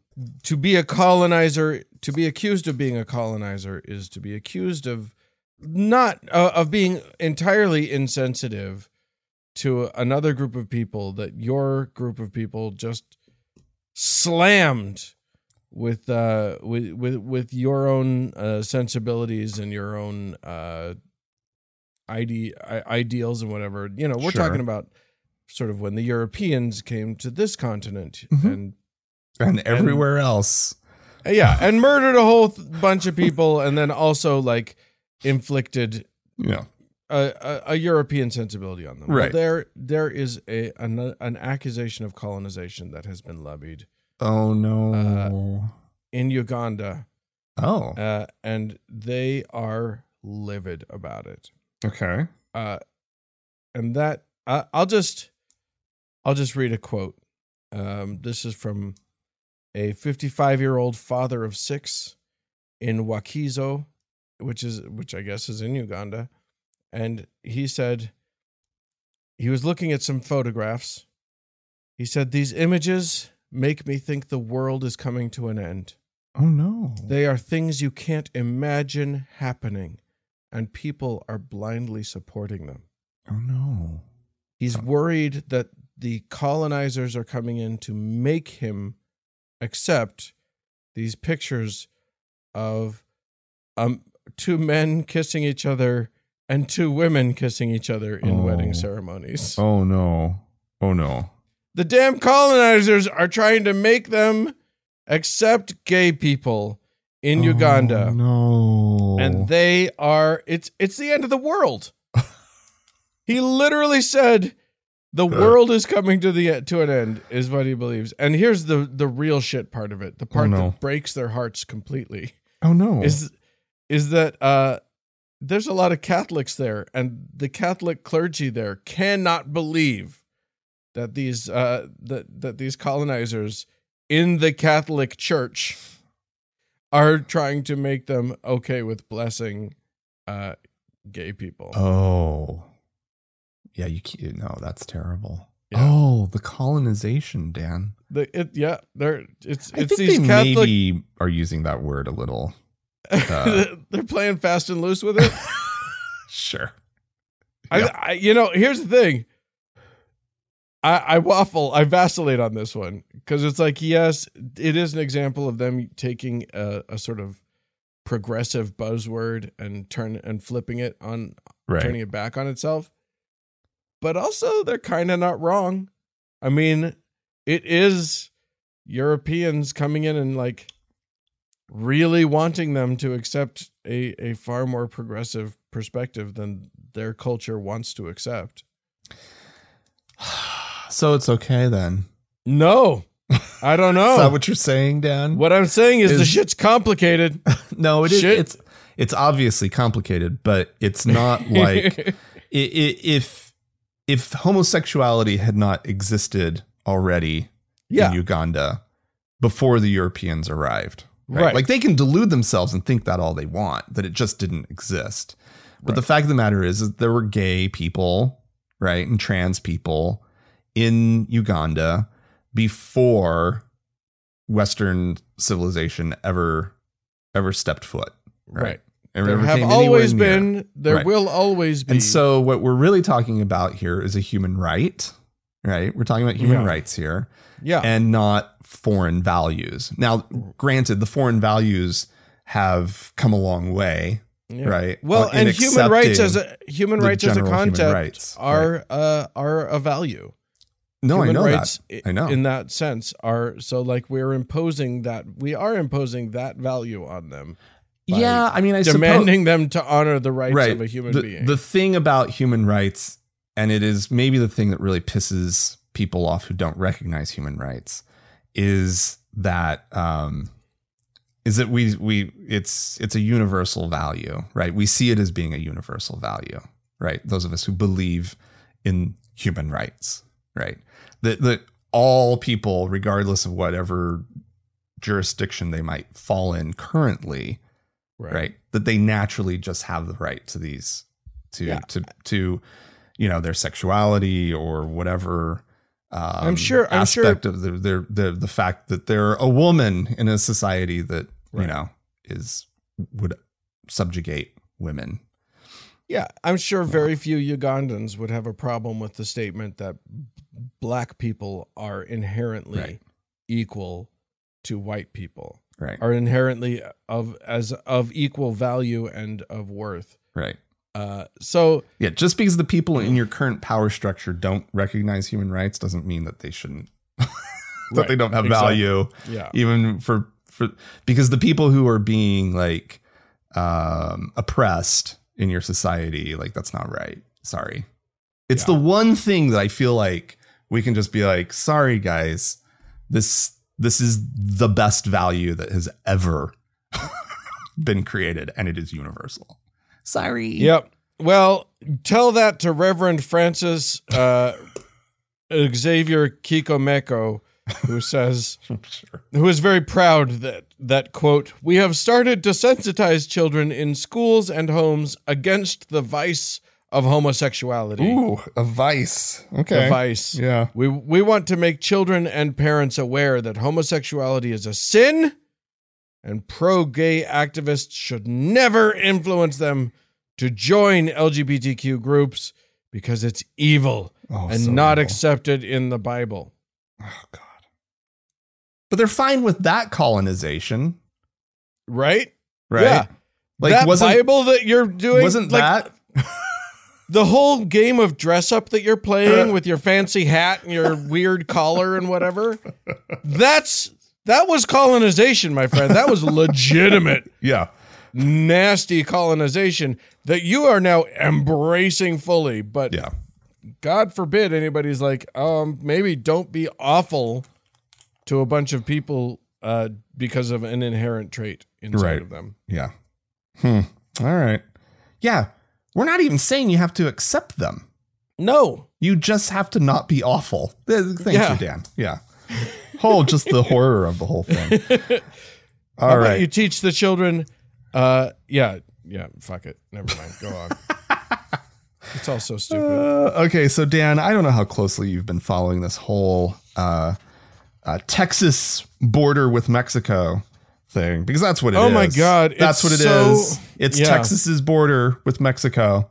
Speaker 1: to be a colonizer, to be accused of being a colonizer is to be accused of not uh, of being entirely insensitive to another group of people that your group of people just slammed with uh with with with your own uh sensibilities and your own uh ide- ideals and whatever you know we're
Speaker 2: Sure.
Speaker 1: talking about sort of when the europeans came to this continent
Speaker 2: Mhm.
Speaker 1: and
Speaker 2: And everywhere else.
Speaker 1: yeah and murdered a whole th- bunch of people and then also like inflicted
Speaker 2: Yeah.
Speaker 1: a, a, a European sensibility on them. Well,
Speaker 2: Right.
Speaker 1: there, there is a an, an accusation of colonization that has been levied
Speaker 2: Oh no.
Speaker 1: in Uganda,
Speaker 2: oh.
Speaker 1: uh, and they are livid about it.
Speaker 2: Okay.
Speaker 1: Uh, and that I I'll just, I'll just read a quote. Um, this is from a 55 year old father of six in Wakiso, which is which I guess is in Uganda, and he said he was looking at some photographs. He said these images make me think the world is coming to an end.
Speaker 2: Oh no.
Speaker 1: They are things you can't imagine happening, and people are blindly supporting them.
Speaker 2: oh no.
Speaker 1: He's worried that the colonizers are coming in to make him accept these pictures of um, two men kissing each other and two women kissing each other in
Speaker 2: Oh.
Speaker 1: wedding ceremonies.
Speaker 2: Oh no. Oh no.
Speaker 1: The damn colonizers are trying to make them accept gay people in Uganda.
Speaker 2: Oh, no.
Speaker 1: and they are it's it's the end of the world. he literally said the world is coming to the to an end is what he believes. And here's the the real shit part of it. The part
Speaker 2: no.
Speaker 1: that breaks their hearts completely
Speaker 2: oh no.
Speaker 1: is is that uh there's a lot of Catholics there and the Catholic clergy there cannot believe that these uh that that these colonizers in the Catholic Church are trying to make them okay with blessing uh gay people.
Speaker 2: oh. Yeah, you can't. No, that's terrible.
Speaker 1: Yeah.
Speaker 2: Oh, the colonization, Dan.
Speaker 1: The, it, yeah, they're it's
Speaker 2: I
Speaker 1: it's these
Speaker 2: they
Speaker 1: Catholic
Speaker 2: maybe are using that word a little. uh,
Speaker 1: they're playing fast and loose with it.
Speaker 2: Sure.
Speaker 1: I, I you know, here's the thing. I, I waffle, I vacillate on this one because it's like, yes, it is an example of them taking a, a sort of progressive buzzword and turn and flipping it on,
Speaker 2: Right.
Speaker 1: turning it back on itself. But also, they're kind of not wrong. I mean, it is Europeans coming in and like really wanting them to accept a, a far more progressive perspective than their culture wants to accept.
Speaker 2: So it's okay then.
Speaker 1: No, I don't know.
Speaker 2: Is that what you're saying, Dan?
Speaker 1: what I'm saying is, the shit's complicated.
Speaker 2: No, it is.
Speaker 1: Shit.
Speaker 2: It's it's obviously complicated, but it's not like if if homosexuality had not existed already
Speaker 1: yeah,
Speaker 2: in Uganda before the Europeans arrived.
Speaker 1: Right.
Speaker 2: Like they can delude themselves and think that all they want, that it just didn't exist. But the fact of the matter is, is there were gay people, right, and trans people in Uganda before Western civilization ever ever stepped foot. Right.
Speaker 1: right.
Speaker 2: And
Speaker 1: There have always
Speaker 2: near.
Speaker 1: been. There
Speaker 2: Right.
Speaker 1: will always be.
Speaker 2: And so what we're really talking about here is a human right, right? We're talking about human
Speaker 1: Yeah.
Speaker 2: rights here
Speaker 1: yeah,
Speaker 2: and not foreign values. Now, granted, the foreign values have come a long way,
Speaker 1: yeah.
Speaker 2: right?
Speaker 1: Well, and human rights as a human rights as a concept
Speaker 2: rights,
Speaker 1: are uh, are a value.
Speaker 2: No, I know
Speaker 1: rights
Speaker 2: that.
Speaker 1: i-
Speaker 2: know.
Speaker 1: in that sense are so like we're imposing that we are imposing that value on them
Speaker 2: yeah, I mean, I suppose
Speaker 1: demanding them to honor the rights
Speaker 2: right.
Speaker 1: of a human
Speaker 2: the,
Speaker 1: being
Speaker 2: The thing about human rights, and it is maybe the thing that really pisses people off who don't recognize human rights, is that um, is that we we it's it's a universal value, right? We see it as being a universal value, right? Those of us who believe in human rights, right? That that all people, regardless of whatever jurisdiction they might fall in currently, right. that they naturally just have the right to these to
Speaker 1: Yeah.
Speaker 2: to to you know their sexuality or whatever um,
Speaker 1: I'm sure- I'm sure-
Speaker 2: aspect of the, the the the fact that they're a woman in a society that you know is would subjugate women
Speaker 1: yeah i'm sure very few ugandans would have a problem with the statement that black people are inherently
Speaker 2: Right.
Speaker 1: equal to white people.
Speaker 2: Right.
Speaker 1: Are inherently of as of equal value and of worth.
Speaker 2: Right.
Speaker 1: Uh so
Speaker 2: yeah just because the people in your current power structure don't recognize human rights doesn't mean that they shouldn't that
Speaker 1: Right,
Speaker 2: they don't have
Speaker 1: exactly.
Speaker 2: value.
Speaker 1: yeah.
Speaker 2: Even for for because the people who are being like um oppressed in your society like that's not right. Sorry. It's
Speaker 1: Yeah.
Speaker 2: the one thing that i feel like we can just be like sorry guys this this is the best value that has ever been created and it is universal sorry
Speaker 1: Yep. Well, tell that to Reverend Francis uh, Xavier Kikomeko, who says,
Speaker 2: sure.
Speaker 1: who is very proud that that quote, we have started to sensitize children in schools and homes against the vice of homosexuality.
Speaker 2: ooh a vice okay
Speaker 1: A vice.
Speaker 2: yeah
Speaker 1: We we want to make children and parents aware that homosexuality is a sin and pro-gay activists should never influence them to join LGBTQ groups because it's evil
Speaker 2: oh,
Speaker 1: and
Speaker 2: so
Speaker 1: not
Speaker 2: evil.
Speaker 1: accepted in the Bible.
Speaker 2: oh god but they're fine with that colonization
Speaker 1: Right?
Speaker 2: right
Speaker 1: Yeah.
Speaker 2: like
Speaker 1: that Bible that you're doing
Speaker 2: wasn't
Speaker 1: like,
Speaker 2: that
Speaker 1: the whole game of dress up that you're playing with your fancy hat and your weird collar and whatever? That's that was colonization, my friend. That was legitimate
Speaker 2: yeah
Speaker 1: nasty colonization that you are now embracing fully. But
Speaker 2: yeah
Speaker 1: God forbid anybody's like, um, maybe don't be awful to a bunch of people uh, because of an inherent trait inside
Speaker 2: Right.
Speaker 1: of them.
Speaker 2: yeah hmm all right yeah we're not even saying you have to accept them
Speaker 1: No.
Speaker 2: you just have to not be awful thank
Speaker 1: Yeah.
Speaker 2: you dan yeah whole just the horror of the whole thing all
Speaker 1: about you teach the children? Uh, yeah, yeah. Fuck it. Never mind. Go on. it's all so stupid.
Speaker 2: Uh, okay, so Dan, I don't know how closely you've been following this whole uh, uh, Texas border with Mexico thing because that's what it is.
Speaker 1: Oh my God,
Speaker 2: that's what it
Speaker 1: so-
Speaker 2: is. It's
Speaker 1: yeah.
Speaker 2: Texas's border with Mexico.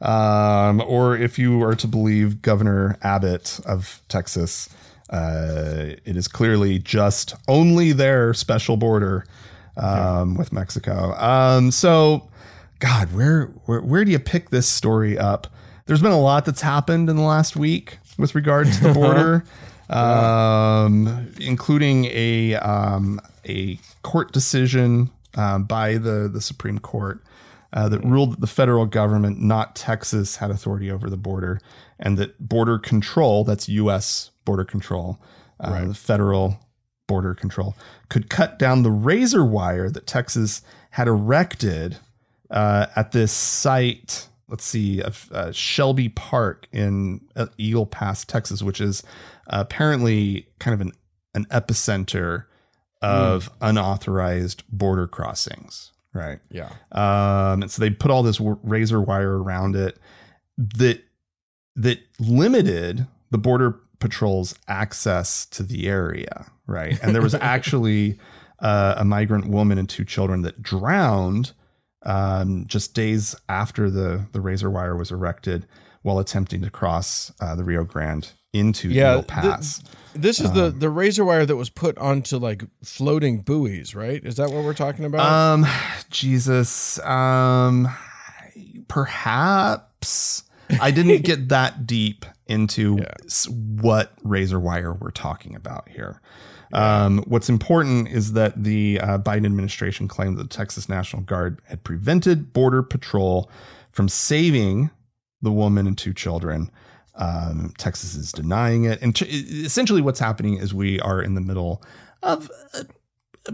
Speaker 2: Um, or if you are to believe Governor Abbott of Texas, uh, it is clearly just only their special border um, with Mexico. Um, so, God, where, where where do you pick this story up? There's been a lot that's happened in the last week with regard to the border, um, including a um, a court decision um, by the the Supreme Court uh, that ruled that the federal government, not Texas, had authority over the border, and that border control, that's U.S. border control, uh, the federal border control, could cut down the razor wire that Texas had erected uh, at this site. Let's see, of uh, Shelby Park in uh, Eagle Pass, Texas, which is apparently kind of an, an epicenter of unauthorized border crossings. Right.
Speaker 1: Yeah.
Speaker 2: Um, and so they put all this w- razor wire around it that that limited the border patrol's access to the area. Right. And there was actually uh, a migrant woman and two children that drowned um, just days after the the razor wire was erected while attempting to cross uh, the Rio Grande into
Speaker 1: Yeah,
Speaker 2: Pass.
Speaker 1: This is
Speaker 2: Um,
Speaker 1: the the razor wire that was put onto like floating buoys, right? Is that what we're talking about?
Speaker 2: Um, Jesus. Um, perhaps I didn't get that deep into
Speaker 1: Yeah.
Speaker 2: what razor wire we're talking about here. Um, what's important is that the uh, Biden administration claimed that the Texas National Guard had prevented Border Patrol from saving the woman and two children. Um, Texas is denying it. And ch- essentially, what's happening is we are in the middle of a,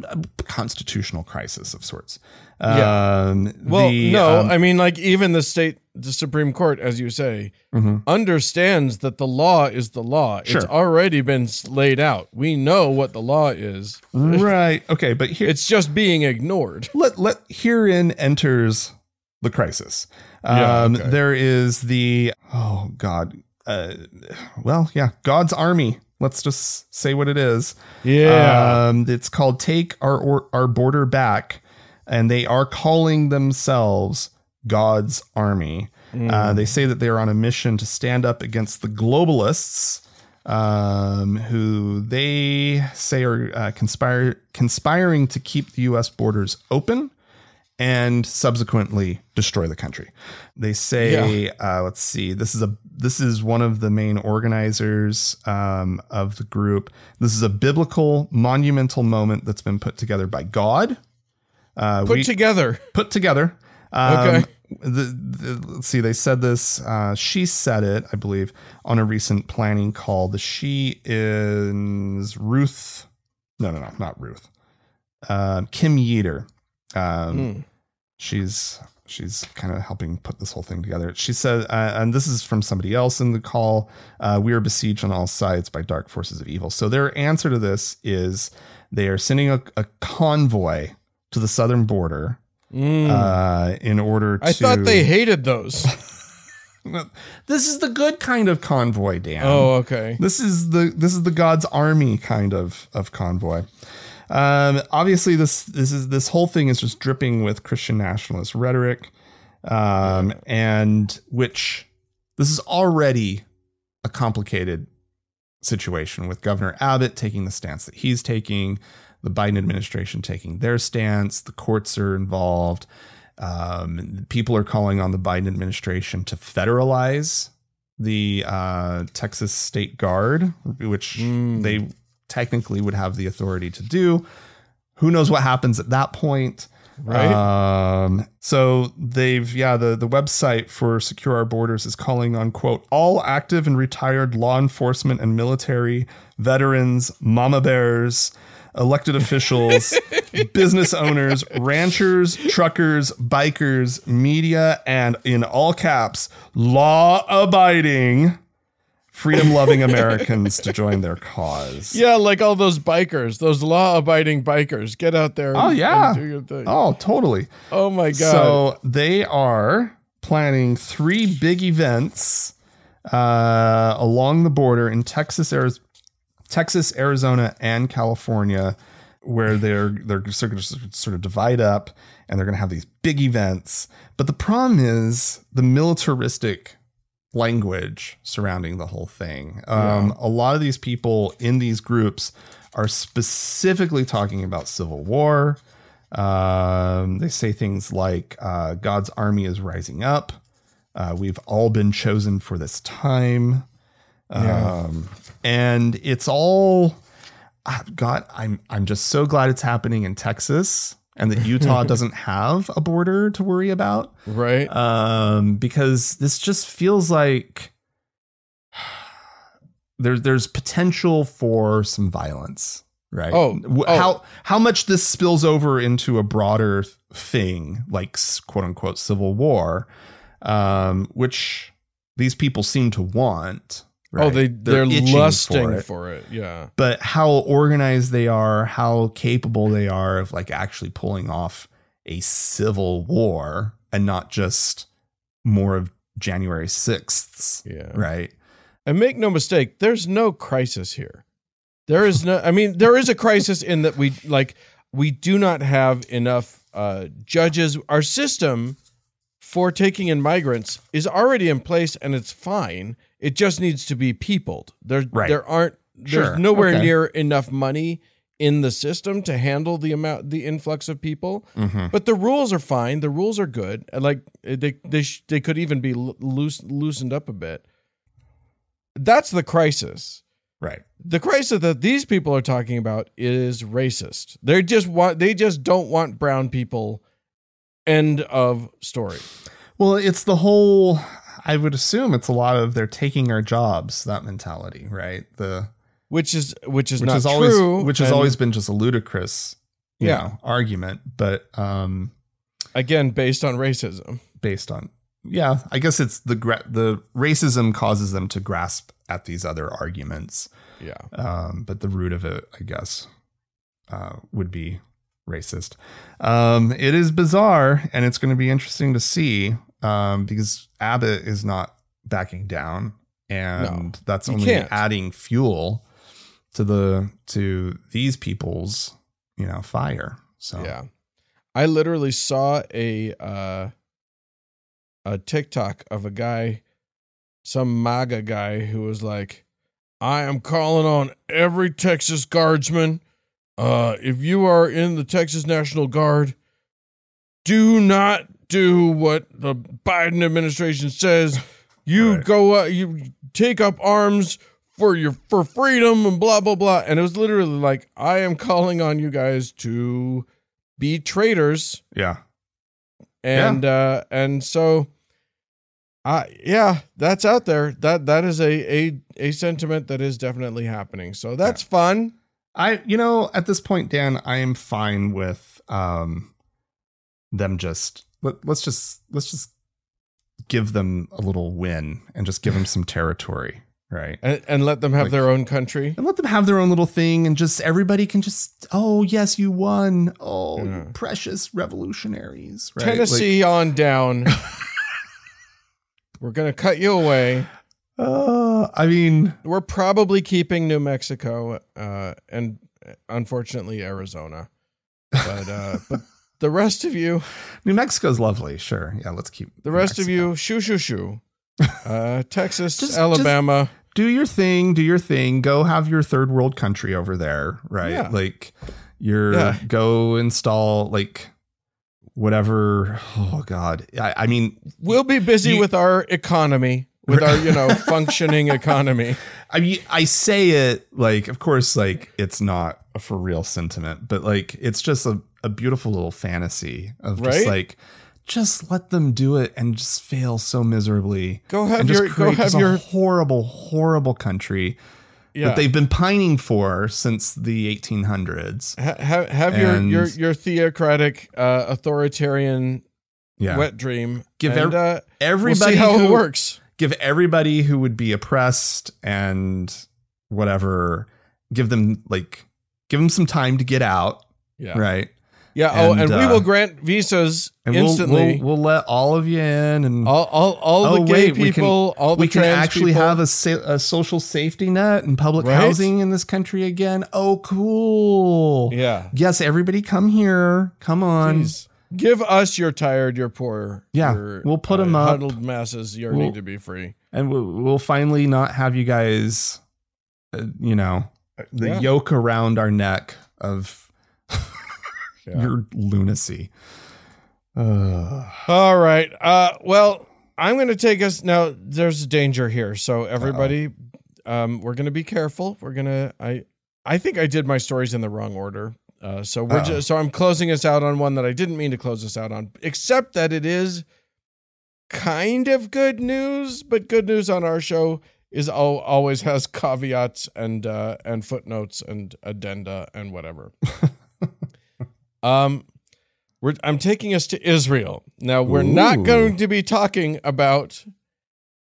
Speaker 2: a constitutional crisis of sorts.
Speaker 1: Yeah.
Speaker 2: Um,
Speaker 1: well,
Speaker 2: the,
Speaker 1: no,
Speaker 2: um,
Speaker 1: I mean like even the state the Supreme Court as you say
Speaker 2: mhm.
Speaker 1: understands that the law is the law.
Speaker 2: Sure.
Speaker 1: It's already been laid out. We know what the law is.
Speaker 2: right. Okay. But here,
Speaker 1: It's just being ignored.
Speaker 2: let let herein enters the crisis.
Speaker 1: Yeah,
Speaker 2: Um,
Speaker 1: okay.
Speaker 2: There is the oh god, uh, well yeah, God's army. Let's just say what it is.
Speaker 1: Yeah.
Speaker 2: Um, it's called "Take Our or, Our Border Back," and they are calling themselves God's army. Uh, they say that they are on a mission to stand up against the globalists, um, who they say are uh, conspire conspiring to keep the U.S. borders open and subsequently destroy the country. They say, uh, let's see, this is a this is one of the main organizers um, of the group. This is a biblical monumental moment that's been put together by God. Uh,
Speaker 1: Put
Speaker 2: we
Speaker 1: together.
Speaker 2: put together. Um,
Speaker 1: Okay.
Speaker 2: The, the, let's see. They said this. Uh, she said it, I believe, on a recent planning call. The she is Ruth. No, no, no, not Ruth. Uh, Kim Yeater. Um,
Speaker 1: Hmm.
Speaker 2: She's she's kind of helping put this whole thing together. She said, uh, and this is from somebody else in the call. Uh, we are besieged on all sides by dark forces of evil. So their answer to this is they are sending a, a convoy to the southern border
Speaker 1: Mm.
Speaker 2: uh, in order to.
Speaker 1: I thought they hated those.
Speaker 2: This is the good kind of convoy, Dan.
Speaker 1: oh, okay.
Speaker 2: This is the this is the God's army kind of of convoy. Um, obviously, this this is this whole thing is just dripping with Christian nationalist rhetoric, um, and which this is already a complicated situation with Governor Abbott taking the stance that he's taking, the Biden administration taking their stance, the courts are involved. Um, people are calling on the Biden administration to federalize the uh, Texas State Guard, which
Speaker 1: Mm.
Speaker 2: they technically would have the authority to do. Who knows what happens at that point?
Speaker 1: Right.
Speaker 2: Um, so they've yeah the the website for Secure Our Borders is calling on quote all active and retired law enforcement and military veterans, mama bears, elected officials, business owners, ranchers, truckers, bikers, media, and in all caps, law abiding, freedom loving Americans to join their cause.
Speaker 1: yeah, like all those bikers, those law-abiding bikers. Get out there.
Speaker 2: Oh,
Speaker 1: and-
Speaker 2: yeah.
Speaker 1: and do your thing. Oh,
Speaker 2: totally.
Speaker 1: Oh, my god.
Speaker 2: So they are planning three big events uh, along the border in Texas, Ari- Texas, Arizona, and California, where they're they're sort of, sort of divide up, and they're going to have these big events. But the problem is the militaristic language surrounding the whole thing. Um, A lot of these people in these groups are specifically talking about civil war. Um, they say things like uh, God's army is rising up. Uh, we've all been chosen for this time.
Speaker 1: Yeah.
Speaker 2: Um, and it's all, God, I'm I'm just so glad it's happening in Texas and that Utah doesn't have a border to worry about.
Speaker 1: Right.
Speaker 2: Um, because this just feels like there's there's potential for some violence, right?
Speaker 1: Oh, oh.
Speaker 2: how how much this spills over into a broader thing, like quote unquote civil war, um, which these people seem to want. Right?
Speaker 1: Oh, they they're,
Speaker 2: itching
Speaker 1: lusting
Speaker 2: for it.
Speaker 1: for it. Yeah.
Speaker 2: But how organized they are, how capable they are of like actually pulling off a civil war and not just more of January 6th,
Speaker 1: Yeah.
Speaker 2: right?
Speaker 1: And make no mistake, there's no crisis here. There is no I mean, there is a crisis in that we like we do not have enough uh judges. Our system for taking in migrants is already in place and it's fine. It just needs to be peopled. There
Speaker 2: Right.
Speaker 1: there aren't there's
Speaker 2: Sure.
Speaker 1: nowhere
Speaker 2: Okay.
Speaker 1: near enough money in the system to handle the amount the influx of people.
Speaker 2: Mm-hmm.
Speaker 1: But the rules are fine. The rules are good. And like they they sh- they could even be loose, loosened up a bit. That's the crisis.
Speaker 2: Right.
Speaker 1: The crisis that these people are talking about is racist. They just want they just don't want brown people. End of story.
Speaker 2: Well, it's the whole, I would assume it's a lot of they're taking our jobs, that mentality, right? The,
Speaker 1: Which is which is
Speaker 2: which
Speaker 1: not
Speaker 2: has always,
Speaker 1: true.
Speaker 2: which has
Speaker 1: and
Speaker 2: always been just a ludicrous, you
Speaker 1: Yeah.
Speaker 2: know, argument, but, um,
Speaker 1: again based on racism.
Speaker 2: based on yeah i guess it's the the racism causes them to grasp at these other arguments
Speaker 1: Yeah.
Speaker 2: um, but the root of it i guess uh, would be racist um, it is bizarre and it's going to be interesting to see um, because abbott is not backing down and that's only adding fuel to the to these people's you know fire so
Speaker 1: Yeah. I literally saw a uh a TikTok of a guy, some MAGA guy who was like, I am calling on every Texas guardsman. Uh if you are in the Texas National Guard, do not do what the Biden administration says. You
Speaker 2: Right.
Speaker 1: go uh, you take up arms for your for freedom and blah blah blah. And it was literally like, I am calling on you guys to be traitors.
Speaker 2: Yeah.
Speaker 1: And uh and so uh yeah that's out there. That that is a a a sentiment that is definitely happening. So that's fun.
Speaker 2: I, you know, at this point, Dan, I am fine with um, them just let, let's just let's just give them a little win and just give them some territory, right?
Speaker 1: and, and let them have
Speaker 2: Like-
Speaker 1: their own country
Speaker 2: And let them have their own little thing, and just everybody can just, oh yes, you won, oh you
Speaker 1: Yeah.
Speaker 2: precious revolutionaries, right?
Speaker 1: tennessee on down we're gonna cut you away
Speaker 2: uh, I mean,
Speaker 1: we're probably keeping new mexico uh and unfortunately arizona but uh but the rest of you
Speaker 2: New Mexico's lovely, sure, yeah. Let's keep
Speaker 1: the
Speaker 2: New
Speaker 1: rest of you shoo shoo shoo uh texas
Speaker 2: Just-
Speaker 1: alabama
Speaker 2: do your thing, do your thing. Go have your third world country over there, right?
Speaker 1: Yeah.
Speaker 2: Like you're
Speaker 1: Yeah.
Speaker 2: go install like whatever. Oh God, I, I mean,
Speaker 1: We'll be busy
Speaker 2: You-
Speaker 1: with our economy, with our, you know, functioning economy.
Speaker 2: I mean, I say it like, of course, like it's not a for real sentiment, but like it's just a, a beautiful little fantasy of just
Speaker 1: Right?
Speaker 2: like. Just let them do it and just fail so miserably.
Speaker 1: Go have your go have your
Speaker 2: horrible, horrible country
Speaker 1: yeah.
Speaker 2: that they've been pining for since the 1800s.
Speaker 1: ha, ha, have your
Speaker 2: And-
Speaker 1: your your theocratic uh, authoritarian
Speaker 2: Yeah.
Speaker 1: wet dream.
Speaker 2: Give
Speaker 1: and,
Speaker 2: ev-
Speaker 1: uh, we'll
Speaker 2: everybody
Speaker 1: see how
Speaker 2: who,
Speaker 1: it works.
Speaker 2: Give everybody who would be oppressed and whatever give them like give them some time to get out
Speaker 1: Yeah.
Speaker 2: right
Speaker 1: Yeah. oh,
Speaker 2: And,
Speaker 1: and we
Speaker 2: uh,
Speaker 1: will grant visas
Speaker 2: and we'll,
Speaker 1: instantly.
Speaker 2: we'll we'll let all of you in and
Speaker 1: all all, all
Speaker 2: Oh,
Speaker 1: the gay
Speaker 2: wait, we can-
Speaker 1: people, all the
Speaker 2: we can actually
Speaker 1: people.
Speaker 2: have a, sa- a social safety net and public
Speaker 1: Right?
Speaker 2: housing in this country again oh cool
Speaker 1: yeah.
Speaker 2: yes everybody come here come on
Speaker 1: Please. Give us your tired, your poor,
Speaker 2: Yeah,
Speaker 1: your,
Speaker 2: we'll put them up.
Speaker 1: Huddled masses yearning
Speaker 2: We'll-
Speaker 1: to be free.
Speaker 2: and we'll, we'll finally not have you guys uh, you know the
Speaker 1: Yeah.
Speaker 2: yoke around our neck of
Speaker 1: Yeah.
Speaker 2: your lunacy uh,
Speaker 1: All right. Uh, well, I'm going to take us now. There's danger here, so everybody, um, we're going to be careful. We're going to. I I think I did my stories in the wrong order. Uh, so we're just, so I'm closing us out on one that I didn't mean to close us out on, except that it is kind of good news, but good news on our show is al- always has caveats and uh, and footnotes and addenda and whatever. um, we're I'm taking us to Israel now. We're not going to be talking about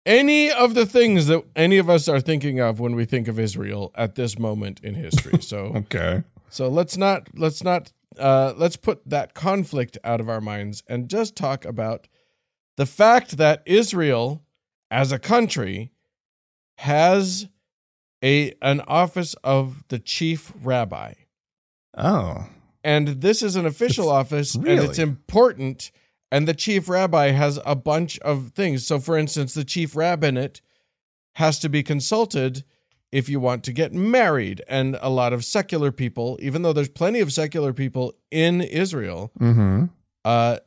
Speaker 1: any of the things that any of us are thinking of when we think of Israel at this moment in history. So
Speaker 2: Okay.
Speaker 1: So let's not let's not uh, let's put that conflict out of our minds and just talk about the fact that Israel, as a country, has a an office of the chief rabbi,
Speaker 2: Oh.
Speaker 1: and this is an official
Speaker 2: It's-
Speaker 1: office, and it's important. And the chief rabbi has a bunch of things. So, for instance, the chief rabbinate has to be consulted if you want to get married. And a lot of secular people, even though there's plenty of secular people in Israel,
Speaker 2: Mm-hmm.
Speaker 1: uh,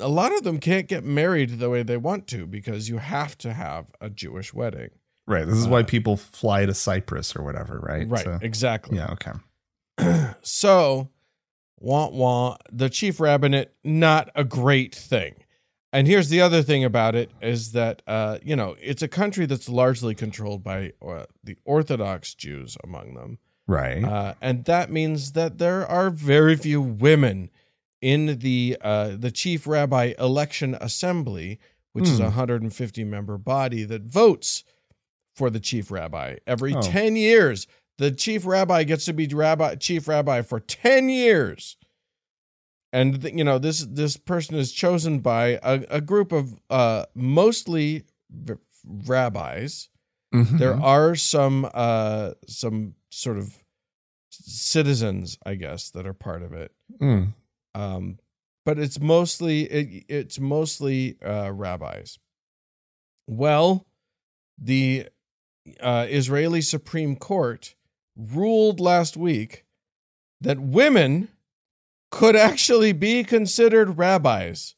Speaker 1: a lot of them can't get married the way they want to because you have to have a Jewish wedding.
Speaker 2: Right. This is why people fly to Cyprus or whatever, right?
Speaker 1: Uh, Right,
Speaker 2: So-
Speaker 1: exactly.
Speaker 2: yeah. Okay.
Speaker 1: So, wah wah, the chief rabbinate, not a great thing. And here's the other thing about it is that, uh, you know, it's a country that's largely controlled by uh, the Orthodox Jews among them.
Speaker 2: Right.
Speaker 1: Uh, and that means that there are very few women in the uh, the chief rabbi election assembly, which is a
Speaker 2: Hmm.
Speaker 1: 150 member body that votes for the chief rabbi every
Speaker 2: Oh.
Speaker 1: 10 years. The chief rabbi gets to be rabbi chief rabbi for 10 years. And th- you know this this person is chosen by a, a group of uh, mostly v- rabbis.
Speaker 2: Mhm.
Speaker 1: There are some uh, some sort of citizens, I guess, that are part of it.
Speaker 2: Mm.
Speaker 1: Um, but it's mostly it, it's mostly uh, rabbis. Well, the uh, Israeli Supreme Court ruled last week that women could actually be considered rabbis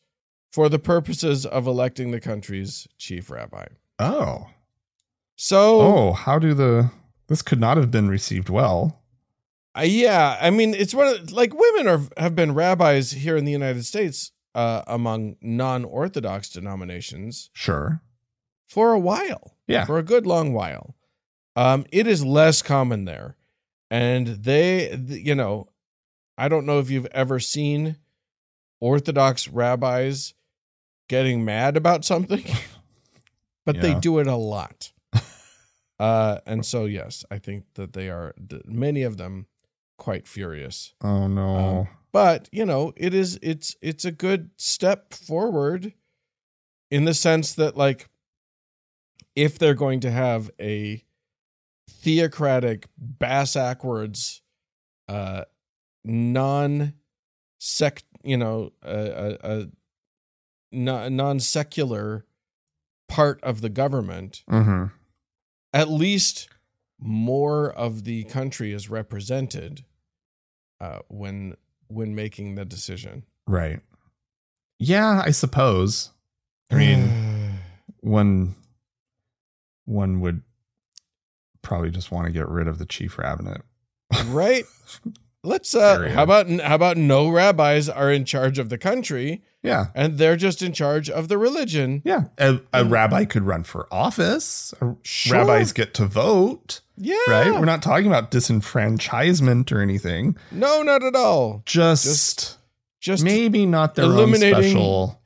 Speaker 1: for the purposes of electing the country's chief rabbi.
Speaker 2: Oh.
Speaker 1: So,
Speaker 2: Oh, how do the this could not have been received well.
Speaker 1: Uh, yeah, I mean, it's one of like women are have been rabbis here in the United States uh, among non-orthodox denominations
Speaker 2: Sure.
Speaker 1: for a while,
Speaker 2: Yeah.
Speaker 1: for a good long while. Um, it is less common there, and they, you know, I don't know if you've ever seen Orthodox rabbis getting mad about something, but they do it a lot. Uh, and so yes, I think that they are many of them quite furious.
Speaker 2: Oh no.
Speaker 1: Um, But you know, it is it's it's a good step forward in the sense that like if they're going to have a theocratic bass backwards uh non sect you know a, a, a non secular part of the government
Speaker 2: mm-hmm.
Speaker 1: at least more of the country is represented uh, when when making the decision.
Speaker 2: Right. Yeah, I suppose. I mean, one one would probably just want to get rid of the chief rabbinate.
Speaker 1: right? Let's uh
Speaker 2: Period.
Speaker 1: how about how about no rabbis are in charge of the country
Speaker 2: Yeah.
Speaker 1: and they're just in charge of the religion.
Speaker 2: Yeah. A, a
Speaker 1: Mm.
Speaker 2: rabbi could run for office.
Speaker 1: Sure.
Speaker 2: Rabbis get to vote,
Speaker 1: Yeah.
Speaker 2: right? We're not talking about disenfranchisement or anything.
Speaker 1: No, not at all.
Speaker 2: Just,
Speaker 1: Just- Just
Speaker 2: maybe not their own special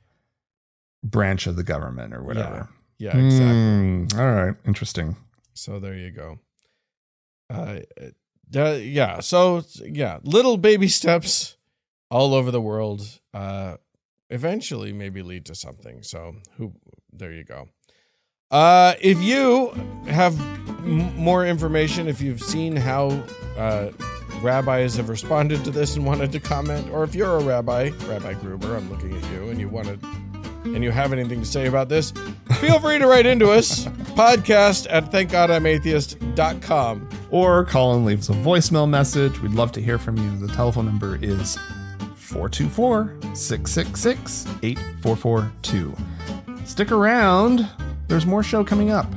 Speaker 2: branch of the government or whatever.
Speaker 1: yeah, exactly.
Speaker 2: Hmm, all right. Interesting.
Speaker 1: So there you go. Uh, yeah. So yeah, little baby steps all over the world. Uh, eventually, maybe lead to something. So who? There you go. Uh, if you have m- more information, if you've seen how uh, rabbis have responded to this and wanted to comment, or if you're a rabbi, Rabbi Gruber, I'm looking at you, and you wanted and you have anything to say about this, feel free to write into us. Podcast at thankgodimatheist.com
Speaker 2: or call and leave us a voicemail message. We'd love to hear from you. The telephone number is 424 666 8442. Stick around, there's more show coming up.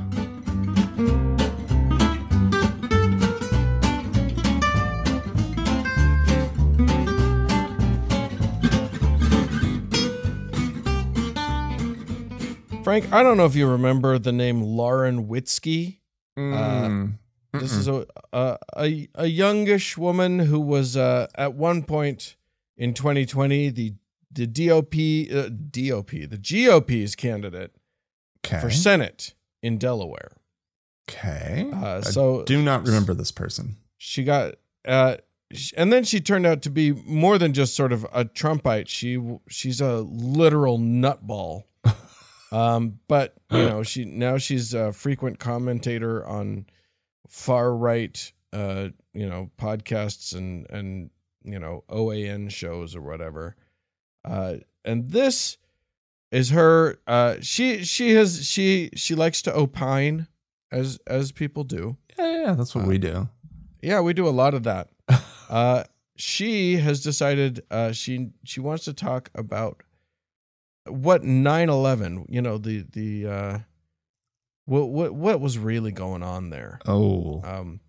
Speaker 1: Frank, I don't know if you remember the name Lauren Witzke.
Speaker 2: Mm. Uh, hmm.
Speaker 1: This is a a, a a youngish woman who was uh, at one point in 2020 the the DOP uh, DOP the GOP's candidate
Speaker 2: okay.
Speaker 1: for Senate in Delaware.
Speaker 2: Okay.
Speaker 1: Uh, so
Speaker 2: Do not remember this person.
Speaker 1: she got uh and then she turned out to be more than just sort of a trumpite she she's a literal nutball um but you know she now she's a frequent commentator on far right uh you know podcasts and and you know OAN shows or whatever uh and this is her uh she she has she she likes to opine as as people do
Speaker 2: Yeah, yeah, that's what
Speaker 1: Uh,
Speaker 2: we do.
Speaker 1: yeah, we do a lot of that. uh, she has decided uh, she she wants to talk about what 9/11. You know the the uh, what what what was really going on there.
Speaker 2: Oh,
Speaker 1: Um,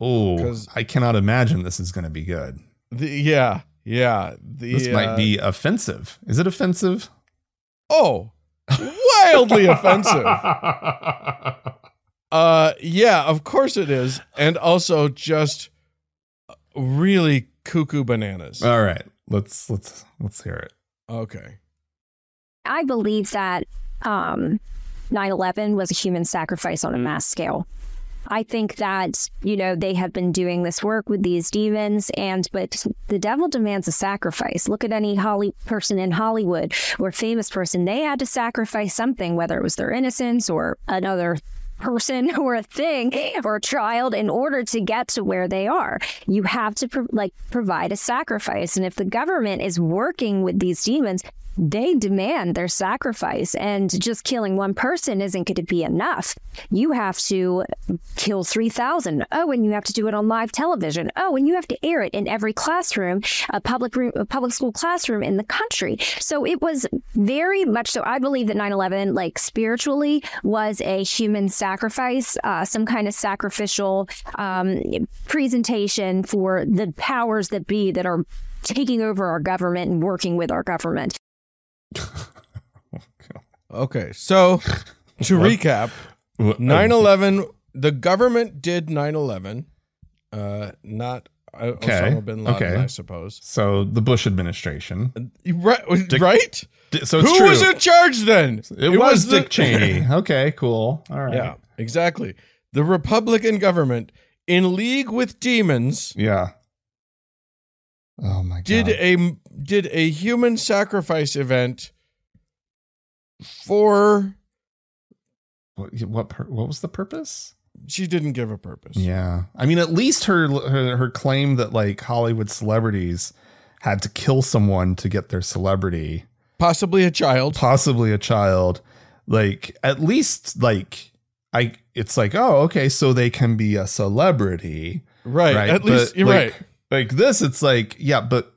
Speaker 2: oh,
Speaker 1: 'cause-
Speaker 2: I cannot imagine this is going to be good.
Speaker 1: the yeah yeah the
Speaker 2: This
Speaker 1: uh,
Speaker 2: might be offensive. Is it offensive?
Speaker 1: oh wildly offensive. Uh, yeah, of course it is, and also just really cuckoo bananas.
Speaker 2: All right, let's let's let's hear it.
Speaker 1: Okay.
Speaker 3: I believe that um, 9/11 was a human sacrifice on a mm. mass scale. I think that you know they have been doing this work with these demons, and but the devil demands a sacrifice. Look at any Holly person in Hollywood or famous person; they had to sacrifice something, whether it was their innocence or another person or a thing or a child in order to get to where they are you have to pro- like provide a sacrifice and if the government is working with these demons they demand their sacrifice and just killing one person isn't going to be enough. You have to kill 3000 oh and you have to do it on live television. Oh and you have to air it in every classroom a public room, a public school classroom in the country. So it was very much so i believe that 9-11 like spiritually was a human sacrifice uh, some kind of sacrificial um, presentation for the powers that be that are taking over our government and working with our government
Speaker 1: Okay. So to
Speaker 2: What?
Speaker 1: recap, 9/11 the government did 9/11 uh not uh,
Speaker 2: Okay,
Speaker 1: Osama bin Laden,
Speaker 2: okay.
Speaker 1: I suppose.
Speaker 2: So the Bush administration.
Speaker 1: Right, right?
Speaker 2: Di- So it's
Speaker 1: Who
Speaker 2: true.
Speaker 1: was in charge then?
Speaker 2: it, was,
Speaker 1: the-
Speaker 2: Dick Cheney. okay, cool. All right.
Speaker 1: Yeah, exactly. The Republican government in league with demons
Speaker 2: Yeah. Oh my god.
Speaker 1: did a did a human sacrifice event for
Speaker 2: what what, pur- what was the purpose?
Speaker 1: she didn't give a purpose.
Speaker 2: Yeah. I mean, at least her, her her claim that like Hollywood celebrities had to kill someone to get their celebrity,
Speaker 1: Possibly a child.
Speaker 2: possibly a child, like at least like I it's like, oh, okay, so they can be a celebrity.
Speaker 1: Right.
Speaker 2: right?
Speaker 1: At least you're
Speaker 2: like,
Speaker 1: right.
Speaker 2: Like this, it's like, yeah, but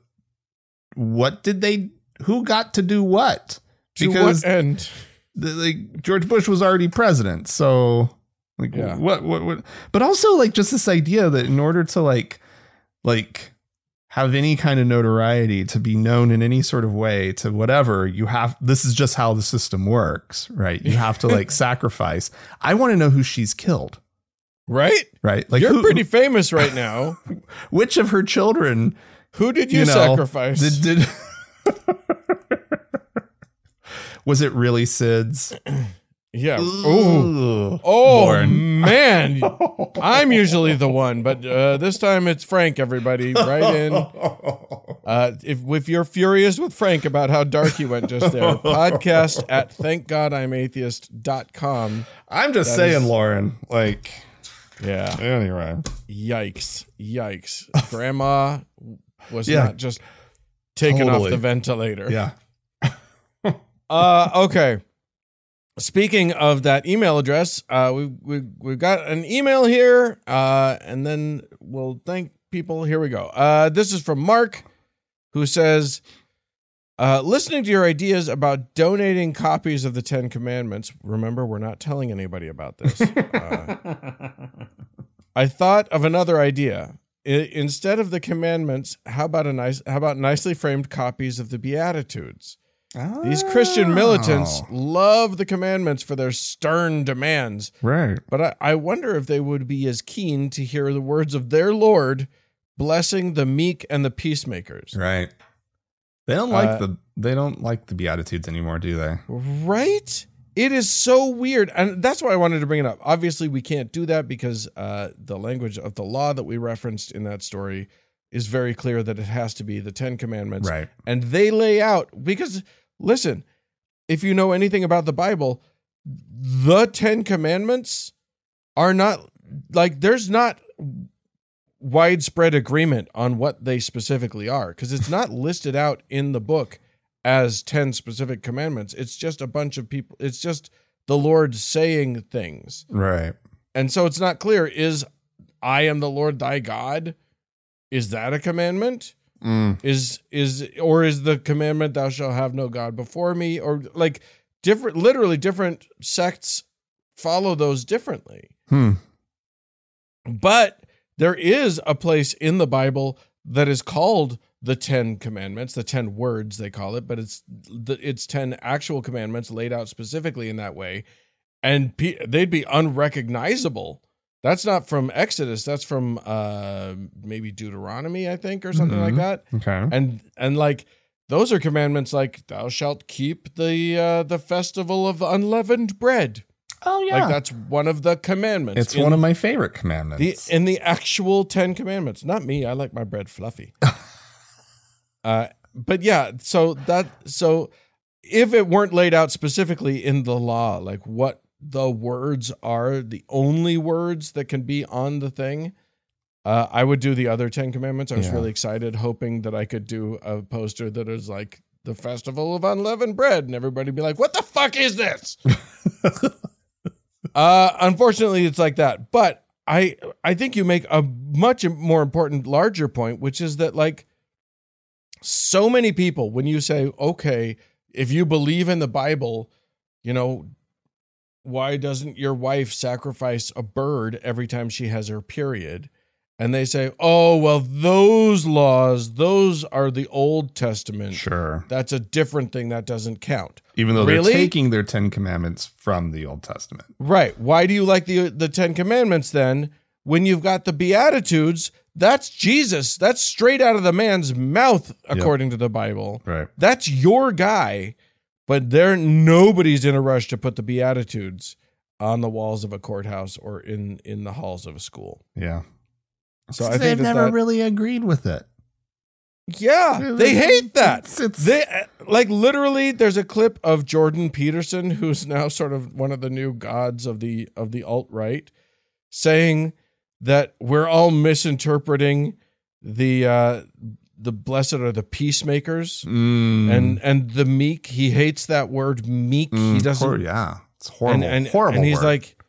Speaker 2: what did they who got to do what?
Speaker 1: To
Speaker 2: Because
Speaker 1: what end?
Speaker 2: the, like George Bush was already president, so like
Speaker 1: Yeah.
Speaker 2: what what what but also like just this idea that in order to like like have any kind of notoriety to be known in any sort of way to whatever you have this is just how the system works right you have to like sacrifice i want to know who she's killed
Speaker 1: Right?
Speaker 2: right like
Speaker 1: You're
Speaker 2: who-
Speaker 1: pretty famous right now.
Speaker 2: which of her children
Speaker 1: Who did you,
Speaker 2: you know
Speaker 1: sacrifice?
Speaker 2: did, did was it really SIDS
Speaker 1: yeah. Oh.
Speaker 2: Ooh.
Speaker 1: Oh man. I'm usually the one, but uh, this time it's Frank, everybody. Right in. Uh, if if you're furious with Frank about how dark he went just there, podcast at thankgodimatheist.com.
Speaker 2: I'm just
Speaker 1: That
Speaker 2: saying,
Speaker 1: is-
Speaker 2: Lauren. Like,
Speaker 1: Yeah.
Speaker 2: anyway.
Speaker 1: Yikes. Yikes. Grandma was
Speaker 2: Yeah.
Speaker 1: not just taken off the ventilator.
Speaker 2: Yeah.
Speaker 1: Uh, okay. Speaking of that email address, uh, we we we've got an email here, uh, and then we'll thank people. Here we go. Uh, this is from Mark, who says, uh, "Listening to your ideas about donating copies of the Ten Commandments. Remember, we're not telling anybody about this. Uh, I thought of another idea. I, instead of the commandments, how about a nice, how about nicely framed copies of the Beatitudes?" These Christian militants
Speaker 2: Oh.
Speaker 1: love the commandments for their stern demands,
Speaker 2: Right.
Speaker 1: but I, I wonder if they would be as keen to hear the words of their Lord blessing the meek and the peacemakers.
Speaker 2: Right. They don't like
Speaker 1: Uh,
Speaker 2: the they don't like the beatitudes anymore, do they?
Speaker 1: Right? It is so weird. And that's why I wanted to bring it up. Obviously, we can't do that because uh, the language of the law that we referenced in that story is very clear that it has to be the Ten Commandments.
Speaker 2: Right.
Speaker 1: And they lay out, because listen, if you know anything about the Bible, the Ten Commandments are not like, there's not widespread agreement on what they specifically are because it's not listed out in the book as 10 specific commandments. It's just a bunch of people, it's just the Lord saying things.
Speaker 2: Right.
Speaker 1: And so it's not clear is I am the Lord thy God? Is that a commandment?
Speaker 2: Mm.
Speaker 1: Is is or is the commandment thou shalt have no god before me or like different literally different sects follow those differently.
Speaker 2: Hmm.
Speaker 1: But there is a place in the Bible that is called the Ten Commandments, the Ten Words they call it, but it's the, it's ten actual commandments laid out specifically in that way, and they'd be unrecognizable. That's not from Exodus. That's from uh, maybe Deuteronomy, I think, or something like
Speaker 2: Mhm.
Speaker 1: that.
Speaker 2: Okay.
Speaker 1: And and like those are commandments like thou shalt keep the uh, the festival of unleavened bread.
Speaker 2: Oh yeah.
Speaker 1: Like that's one of the commandments.
Speaker 2: it's
Speaker 1: in
Speaker 2: one of my favorite
Speaker 1: the
Speaker 2: commandments.
Speaker 1: in the actual Ten Commandments. Not me. I like my bread fluffy. uh, but yeah. So that so if it weren't laid out specifically in the law, like what the words are, the only words that can be on the thing. Uh, I would do the other Ten Commandments. I was
Speaker 2: Yeah.
Speaker 1: really excited, hoping that I could do a poster that is like the Festival of Unleavened Bread, and everybody be like, "What the fuck is this?" Uh, unfortunately, it's like that. But I I think you make a much more important, larger point, which is that like so many people, when you say, okay, if you believe in the Bible, you know, why doesn't your wife sacrifice a bird every time she has her period? And they say, oh, well, those laws, those are the Old Testament.
Speaker 2: sure.
Speaker 1: That's a different thing that doesn't count.
Speaker 2: Even though
Speaker 1: Really?
Speaker 2: they're taking their Ten Commandments from the Old Testament.
Speaker 1: Right. Why do you like the the 10 commandments then when you've got the beatitudes? That's Jesus. That's straight out of the man's mouth according to the Bible.
Speaker 2: Right.
Speaker 1: That's your guy, but there nobody's in a rush to put the beatitudes on the walls of a courthouse or in in the halls of a school.
Speaker 2: Yeah.
Speaker 1: So I
Speaker 2: they've
Speaker 1: think
Speaker 2: never
Speaker 1: that-
Speaker 2: really agreed with it.
Speaker 1: Yeah, they hate that.
Speaker 2: It's, it's,
Speaker 1: They like literally. There's a clip of Jordan Peterson, who's now sort of one of the new gods of the of the alt right, saying that we're all misinterpreting the uh, the blessed are the peacemakers
Speaker 2: Mm,
Speaker 1: and and the meek. He hates that word meek.
Speaker 2: mm,
Speaker 1: he doesn't.
Speaker 2: hor- yeah. It's horrible.
Speaker 1: and, and,
Speaker 2: horrible.
Speaker 1: and he's
Speaker 2: word.
Speaker 1: like,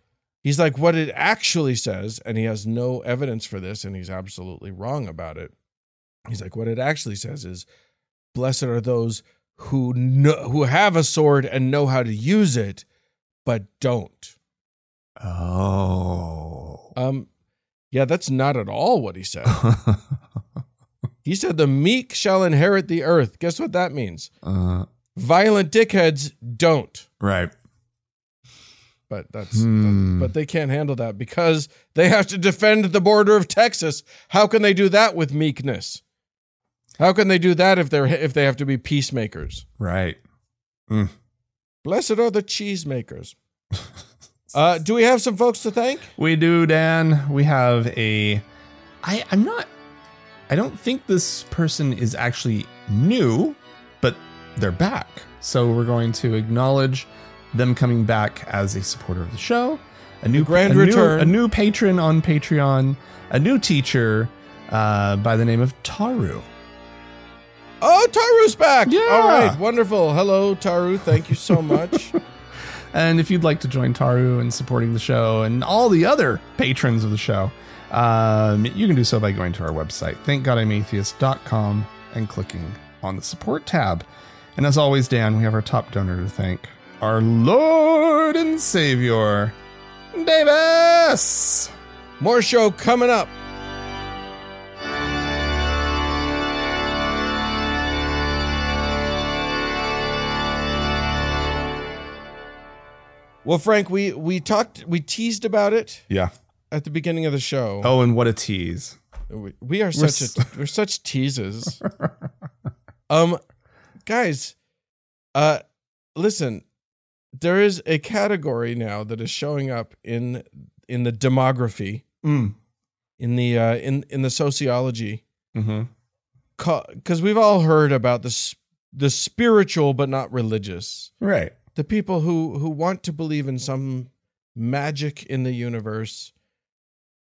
Speaker 1: he's like, what it actually says, and he has no evidence for this, and he's absolutely wrong about it. He's like, what it actually says is, blessed are those who know, who have a sword and know how to use it, but don't.
Speaker 2: oh.
Speaker 1: Um, yeah, that's not at all what he said. he said, the meek shall inherit the earth. Guess what that means?
Speaker 2: uh,
Speaker 1: Violent dickheads don't.
Speaker 2: right.
Speaker 1: But that's
Speaker 2: Hmm.
Speaker 1: but they can't handle that because they have to defend the border of Texas. How can they do that with meekness? How can they do that if they're if they have to be peacemakers?
Speaker 2: Right.
Speaker 1: Blessed are the cheesemakers. Uh, do we have some folks to thank?
Speaker 2: We do, Dan. We have a. I I'm not. I don't think this person is actually new, but they're back. So we're going to acknowledge them coming back as a supporter of the show. A new
Speaker 1: grand
Speaker 2: a new-
Speaker 1: return.
Speaker 2: a new patron on Patreon, a new teacher uh, by the name of Taru.
Speaker 1: Oh, Taru's back.
Speaker 2: Yeah.
Speaker 1: All right, wonderful. Hello, Taru. Thank you so much.
Speaker 2: And if you'd like to join Taru in supporting the show and all the other patrons of the show, um, you can do so by going to our website, thankgodimatheist.com, and clicking on the support tab. And as always, Dan, we have our top donor to thank our Lord and Savior, Davis.
Speaker 1: More show coming up. Well, Frank, we we talked, we teased about it.
Speaker 2: Yeah.
Speaker 1: At the beginning of the show.
Speaker 2: Oh, and what a tease!
Speaker 1: We, we are such we're, a, we're such teases. um, guys, uh, listen, there is a category now that is showing up in in the demography
Speaker 2: Mm.
Speaker 1: in the uh, in in the sociology
Speaker 2: Mm-hmm.
Speaker 1: because we've all heard about the the spiritual but not religious
Speaker 2: Right.
Speaker 1: the people who who want to believe in some magic in the universe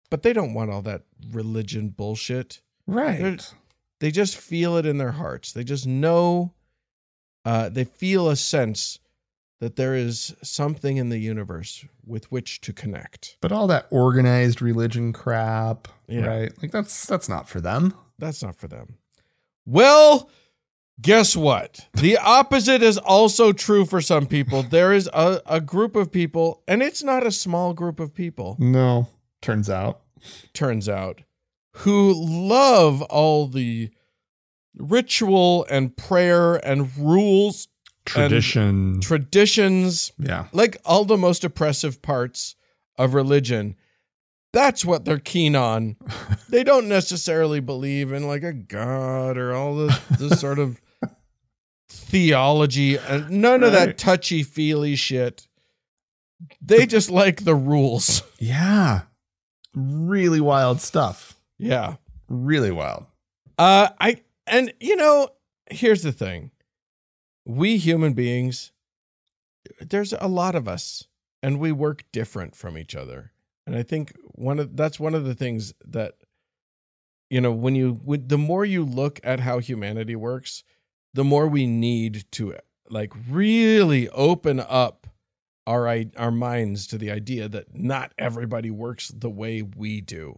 Speaker 1: but they don't want all that religion bullshit
Speaker 2: Right.
Speaker 1: they just feel it in their hearts they just know uh, they feel a sense that there is something in the universe with which to connect
Speaker 2: But all that organized religion crap,
Speaker 1: Yeah.
Speaker 2: right? Like that's that's not for them.
Speaker 1: That's not for them. Well, guess what? The opposite is also true for some people. There is a, a group of people, and it's not a small group of people,
Speaker 2: No. Turns out.
Speaker 1: turns out, who love all the ritual and prayer and rules,
Speaker 2: Tradition.
Speaker 1: traditions,
Speaker 2: yeah.
Speaker 1: like all the most oppressive parts of religion. That's what they're keen on. they don't necessarily believe in like a god or all the, the sort of theology and none of that touchy feely shit. They just like the rules.
Speaker 2: Yeah. Really wild stuff.
Speaker 1: Yeah.
Speaker 2: Really wild.
Speaker 1: Uh I and you know, here's the thing. We human beings there's a lot of us and we work different from each other. And I think one of that's one of the things that you know, when you when, the more you look at how humanity works, the more we need to like really open up our our minds to the idea that not everybody works the way we do.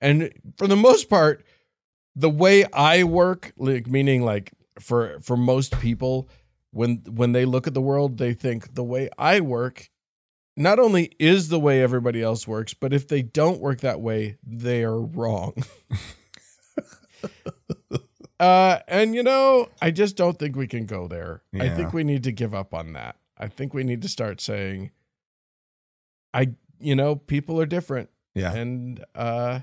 Speaker 1: And for the most part, the way I work, like meaning like for for most people, when when they look at the world, they think the way I work not only is the way everybody else works, but if they don't work that way, they are wrong. uh, and you know, I just don't think we can go there. I think we need to give up on that. I think we need to start saying, I, you know, people are different,
Speaker 2: Yeah.
Speaker 1: and uh,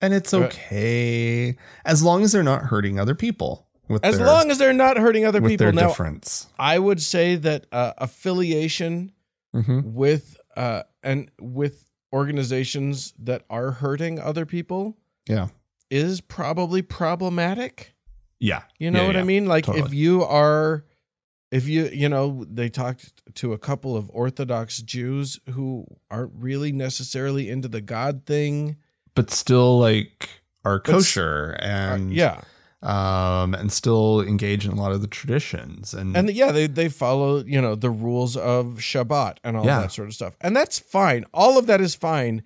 Speaker 2: And it's
Speaker 1: Uh,
Speaker 2: okay as long as they're not hurting other people
Speaker 1: as
Speaker 2: their,
Speaker 1: long as they're not hurting other
Speaker 2: with
Speaker 1: people.
Speaker 2: their
Speaker 1: Now,
Speaker 2: difference.
Speaker 1: I would say that uh, affiliation
Speaker 2: Mm-hmm.
Speaker 1: with uh, and with organizations that are hurting other people
Speaker 2: Yeah.
Speaker 1: is probably problematic.
Speaker 2: Yeah.
Speaker 1: You know
Speaker 2: Yeah,
Speaker 1: what I mean? Like if you are if you you know they talked to a couple of orthodox Jews who aren't really necessarily into the god thing.
Speaker 2: But still like are
Speaker 1: But
Speaker 2: kosher
Speaker 1: Uh,
Speaker 2: and
Speaker 1: yeah.
Speaker 2: Um and still engage in a lot of the traditions and,
Speaker 1: And yeah, they they follow, you know, the rules of Shabbat and all
Speaker 2: Yeah.
Speaker 1: that sort of stuff. And that's fine. All of that is fine.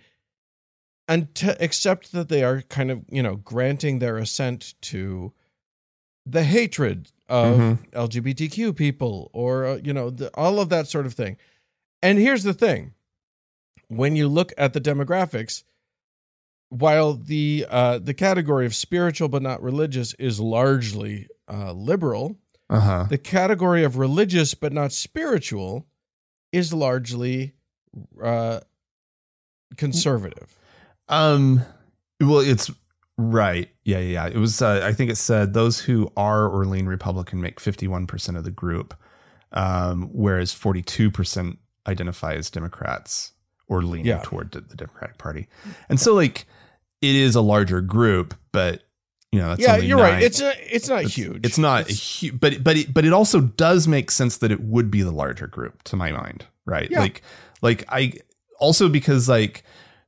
Speaker 1: And to except that they are kind of, you know, granting their assent to the hatred of
Speaker 2: Mhm.
Speaker 1: LGBTQ people or uh, you know, the, all of that sort of thing. And here's the thing. When you look at the demographics, while the uh, the category of spiritual but not religious is largely uh, liberal,
Speaker 2: uh-huh.
Speaker 1: the category of religious but not spiritual is largely uh, conservative.
Speaker 2: Um, well, it's right. Yeah, yeah. yeah. It was. Uh, I think it said those who are or lean Republican make fifty-one percent of the group, um, whereas forty-two percent identify as Democrats or lean
Speaker 1: Yeah.
Speaker 2: toward the, the Democratic Party. And so, like, it is a larger group, but you know, that's
Speaker 1: yeah, you're right. It's a, it's not
Speaker 2: it's,
Speaker 1: huge.
Speaker 2: It's not a huge, but but it, but it also does make sense that it would be the larger group to my mind, right?
Speaker 1: Yeah.
Speaker 2: Like like I also because like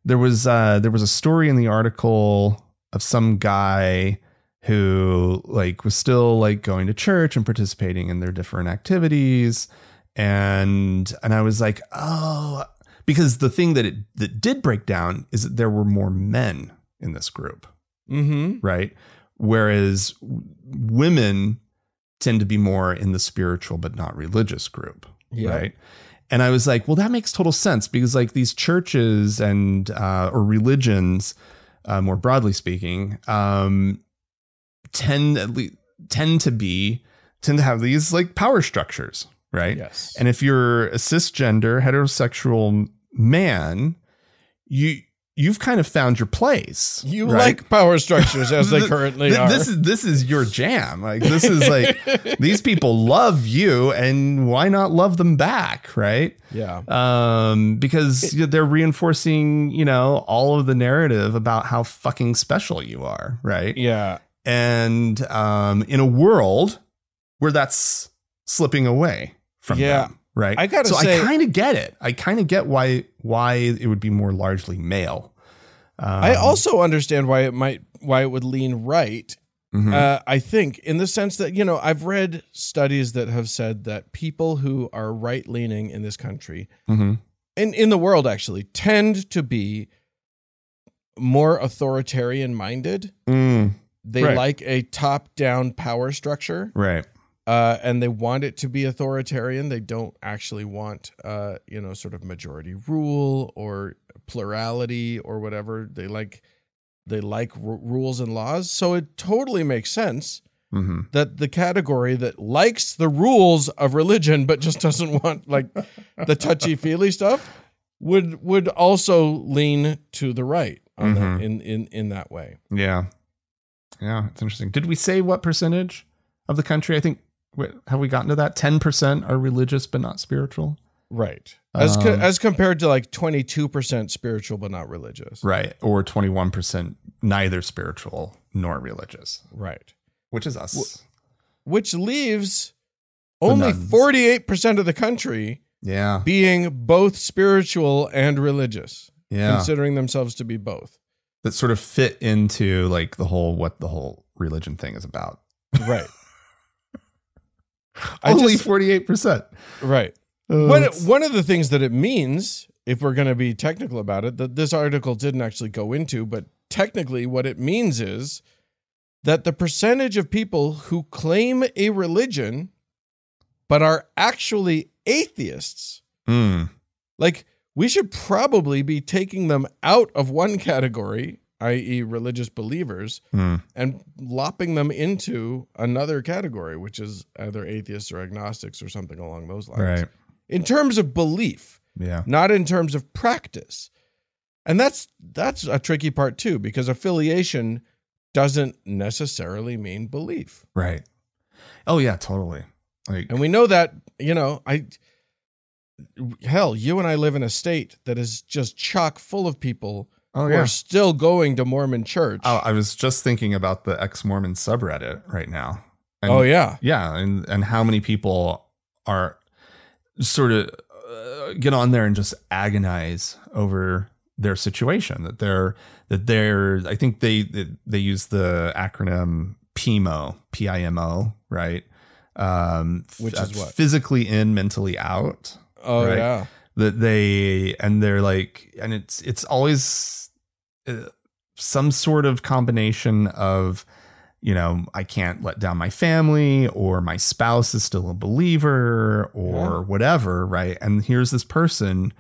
Speaker 2: there was uh there was a story in the article of some guy who like was still like going to church and participating in their different activities and and I was like, "Oh, because the thing that it that did break down is that there were more men in this group."
Speaker 1: hmm
Speaker 2: right? Whereas women tend to be more in the spiritual but not religious group,
Speaker 1: Yeah.
Speaker 2: right? And I was like, well, that makes total sense because like these churches and uh, or religions, uh, more broadly speaking, um, tend at least tend to be tend to have these like power structures, right?
Speaker 1: Yes.
Speaker 2: And if you're a cisgender heterosexual man, you you've kind of found your place.
Speaker 1: You
Speaker 2: right?
Speaker 1: like power structures as they currently
Speaker 2: th-
Speaker 1: are.
Speaker 2: This is this is your jam. Like this is like these people love you, and why not love them back, right?
Speaker 1: yeah.
Speaker 2: Um, because they're reinforcing, you know, all of the narrative about how fucking special you are, right?
Speaker 1: Yeah.
Speaker 2: And um, in a world where that's slipping away from
Speaker 1: Yeah.
Speaker 2: them, right?
Speaker 1: I gotta
Speaker 2: so
Speaker 1: say-
Speaker 2: I kind of get it. I kind of get why why it would be more largely male. Um,
Speaker 1: I also understand why it might why it would lean right.
Speaker 2: mhm.
Speaker 1: Uh, I think in the sense that you know I've read studies that have said that people who are right leaning in this country
Speaker 2: Mhm.
Speaker 1: and in the world actually tend to be more authoritarian minded.
Speaker 2: Mm,
Speaker 1: They
Speaker 2: Right.
Speaker 1: like a top down power structure.
Speaker 2: right.
Speaker 1: Uh, and they want it to be authoritarian. They don't actually want, uh, you know, sort of majority rule or plurality or whatever. They like they like r- rules and laws. So it totally makes sense
Speaker 2: hmm
Speaker 1: that the category that likes the rules of religion but just doesn't want like the touchy feely stuff would would also lean to the right on
Speaker 2: Mhm.
Speaker 1: that, in in in that way.
Speaker 2: Yeah. Yeah, it's interesting. Did we say what percentage of the country? I think wait, have we gotten to that? 10% are religious but not spiritual.
Speaker 1: Right. As co-
Speaker 2: Um,
Speaker 1: as compared to like 22% spiritual but not religious.
Speaker 2: Right. Or 21% neither spiritual nor religious,
Speaker 1: Right.
Speaker 2: which is us.
Speaker 1: Which leaves only
Speaker 2: nuns.
Speaker 1: 48% of the country
Speaker 2: yeah.
Speaker 1: being both spiritual and religious,
Speaker 2: Yeah.
Speaker 1: considering themselves to be both.
Speaker 2: that sort of fit into like the whole what the whole religion thing is about.
Speaker 1: Right. I
Speaker 2: Only 48%.
Speaker 1: Right.
Speaker 2: Uh,
Speaker 1: One,
Speaker 2: it's-
Speaker 1: one of the things that it means, if we're going to be technical about it, that this article didn't actually go into, but technically what it means is that the percentage of people who claim a religion but are actually atheists,
Speaker 2: Mm,
Speaker 1: like we should probably be taking them out of one category, i.e., religious believers,
Speaker 2: mm,
Speaker 1: and lopping them into another category, which is either atheists or agnostics or something along those lines
Speaker 2: right.
Speaker 1: in terms of belief,
Speaker 2: Yeah.
Speaker 1: not in terms of practice. And that's that's a tricky part too because affiliation doesn't necessarily mean belief.
Speaker 2: Right. Oh yeah, totally. Like
Speaker 1: And we know that, you know, I hell, you and I live in a state that is just chock full of people
Speaker 2: oh yeah.
Speaker 1: are still going to Mormon church.
Speaker 2: Oh, I was just thinking about the ex-Mormon subreddit right now. And
Speaker 1: oh yeah.
Speaker 2: Yeah, and and how many people are sort of uh, get on there and just agonize over their situation that they're that they're I think they they, they use the acronym PIMO P I M O right um
Speaker 1: Which is what?
Speaker 2: physically in mentally out
Speaker 1: Oh
Speaker 2: Right.
Speaker 1: yeah.
Speaker 2: that they and they're like and it's it's always uh, some sort of combination of you know i can't let down my family or my spouse is still a believer or
Speaker 1: Yeah.
Speaker 2: whatever right and here's this person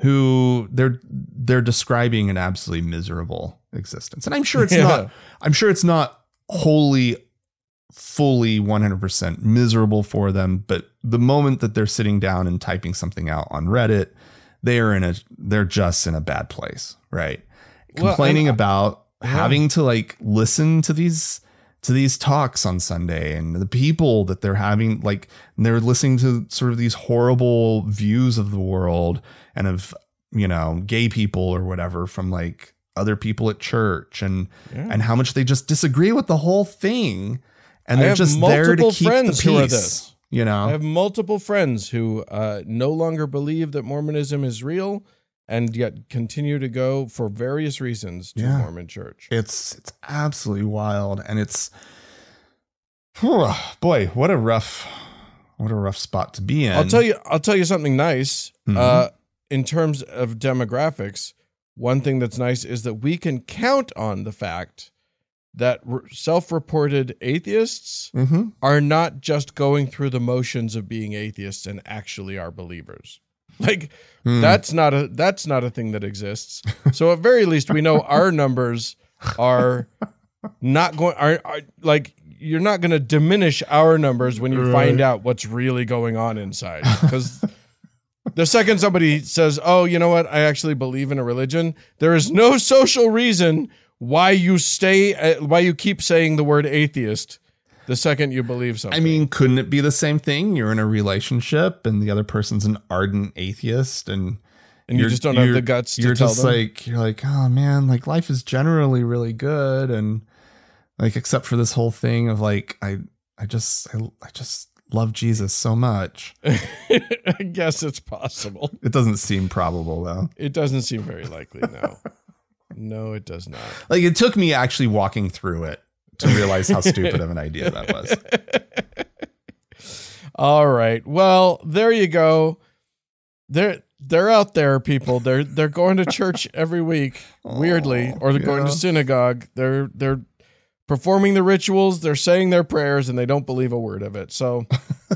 Speaker 2: who they're they're describing an absolutely miserable existence and i'm sure it's
Speaker 1: Yeah.
Speaker 2: not i'm sure it's not wholly fully 100% miserable for them but the moment that they're sitting down and typing something out on reddit they are in a they're just in a bad place right complaining
Speaker 1: and-
Speaker 2: about
Speaker 1: Yeah.
Speaker 2: having to like listen to these to these talks on sunday and the people that they're having like they're listening to sort of these horrible views of the world and of you know gay people or whatever from like other people at church and
Speaker 1: Yeah.
Speaker 2: and how much they just disagree with the whole thing and they're just there to keep
Speaker 1: friends
Speaker 2: the peace
Speaker 1: this.
Speaker 2: you know
Speaker 1: I have multiple friends who uh, no longer believe that Mormonism is real and yet continue to go for various reasons to
Speaker 2: Yeah.
Speaker 1: Mormon church.
Speaker 2: it's it's absolutely wild and it's boy what a rough what a rough spot to be in
Speaker 1: I'll tell you I'll tell you something nice.
Speaker 2: Mhm.
Speaker 1: Uh, in terms of demographics, one thing that's nice is that we can count on the fact that self-reported atheists
Speaker 2: mm-hmm.
Speaker 1: are not just going through the motions of being atheists and actually are believers. Like
Speaker 2: Hmm.
Speaker 1: that's not a that's not a thing that exists. So at very least we know our numbers are not going are, are like you're not going to diminish our numbers when you find out what's really going on inside. Because the second somebody says, "Oh, you know what? I actually believe in a religion," there is no social reason why you stay, uh, why you keep saying the word atheist. The second you believe something,
Speaker 2: I mean, couldn't it be the same thing? You're in a relationship and the other person's an ardent atheist and
Speaker 1: and you just don't have the guts to
Speaker 2: you're
Speaker 1: tell
Speaker 2: just
Speaker 1: them.
Speaker 2: like you're like oh man like life is generally really good and like except for this whole thing of like i i just i, I just love jesus so much
Speaker 1: I guess it's possible.
Speaker 2: it doesn't seem probable though
Speaker 1: It doesn't seem very likely. No, no, it does not.
Speaker 2: like it took me actually walking through it to realize how stupid of an idea that was
Speaker 1: All right. Well, there you go. They're they're out there, people. They're they're going to church every week, weirdly, or they're going to synagogue. They're they're performing the rituals, they're saying their prayers, and they don't believe a word of it. So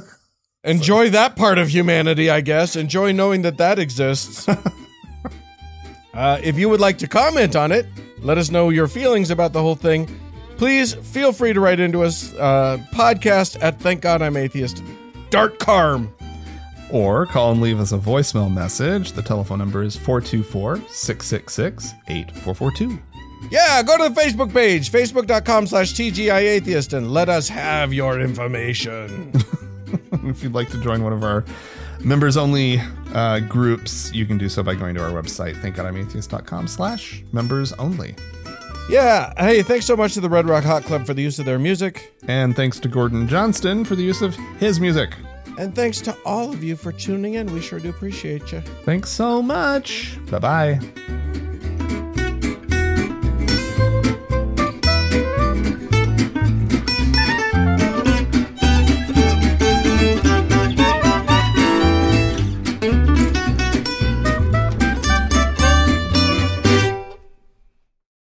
Speaker 1: enjoy that part of humanity, I guess. Enjoy knowing that that exists. uh, if you would like to comment on it, let us know your feelings about the whole thing. Please feel free to write into us. Uh, podcast at thank God I'm atheist. dot com.
Speaker 2: or call and leave us a voicemail message the telephone number is 424-666-8442
Speaker 1: Yeah, go to the Facebook page, facebook.com slash TGI Atheist, and let us have your information.
Speaker 2: if you'd like to join one of our members only uh, groups you can do so by going to our website thank god i'm slash members only
Speaker 1: yeah, hey, thanks so much to the Red Rock Hot Club for the use of their music.
Speaker 2: and thanks to gordon johnston for the use of his music
Speaker 1: And thanks to all of you for tuning in. We sure do appreciate you.
Speaker 2: thanks so much bye bye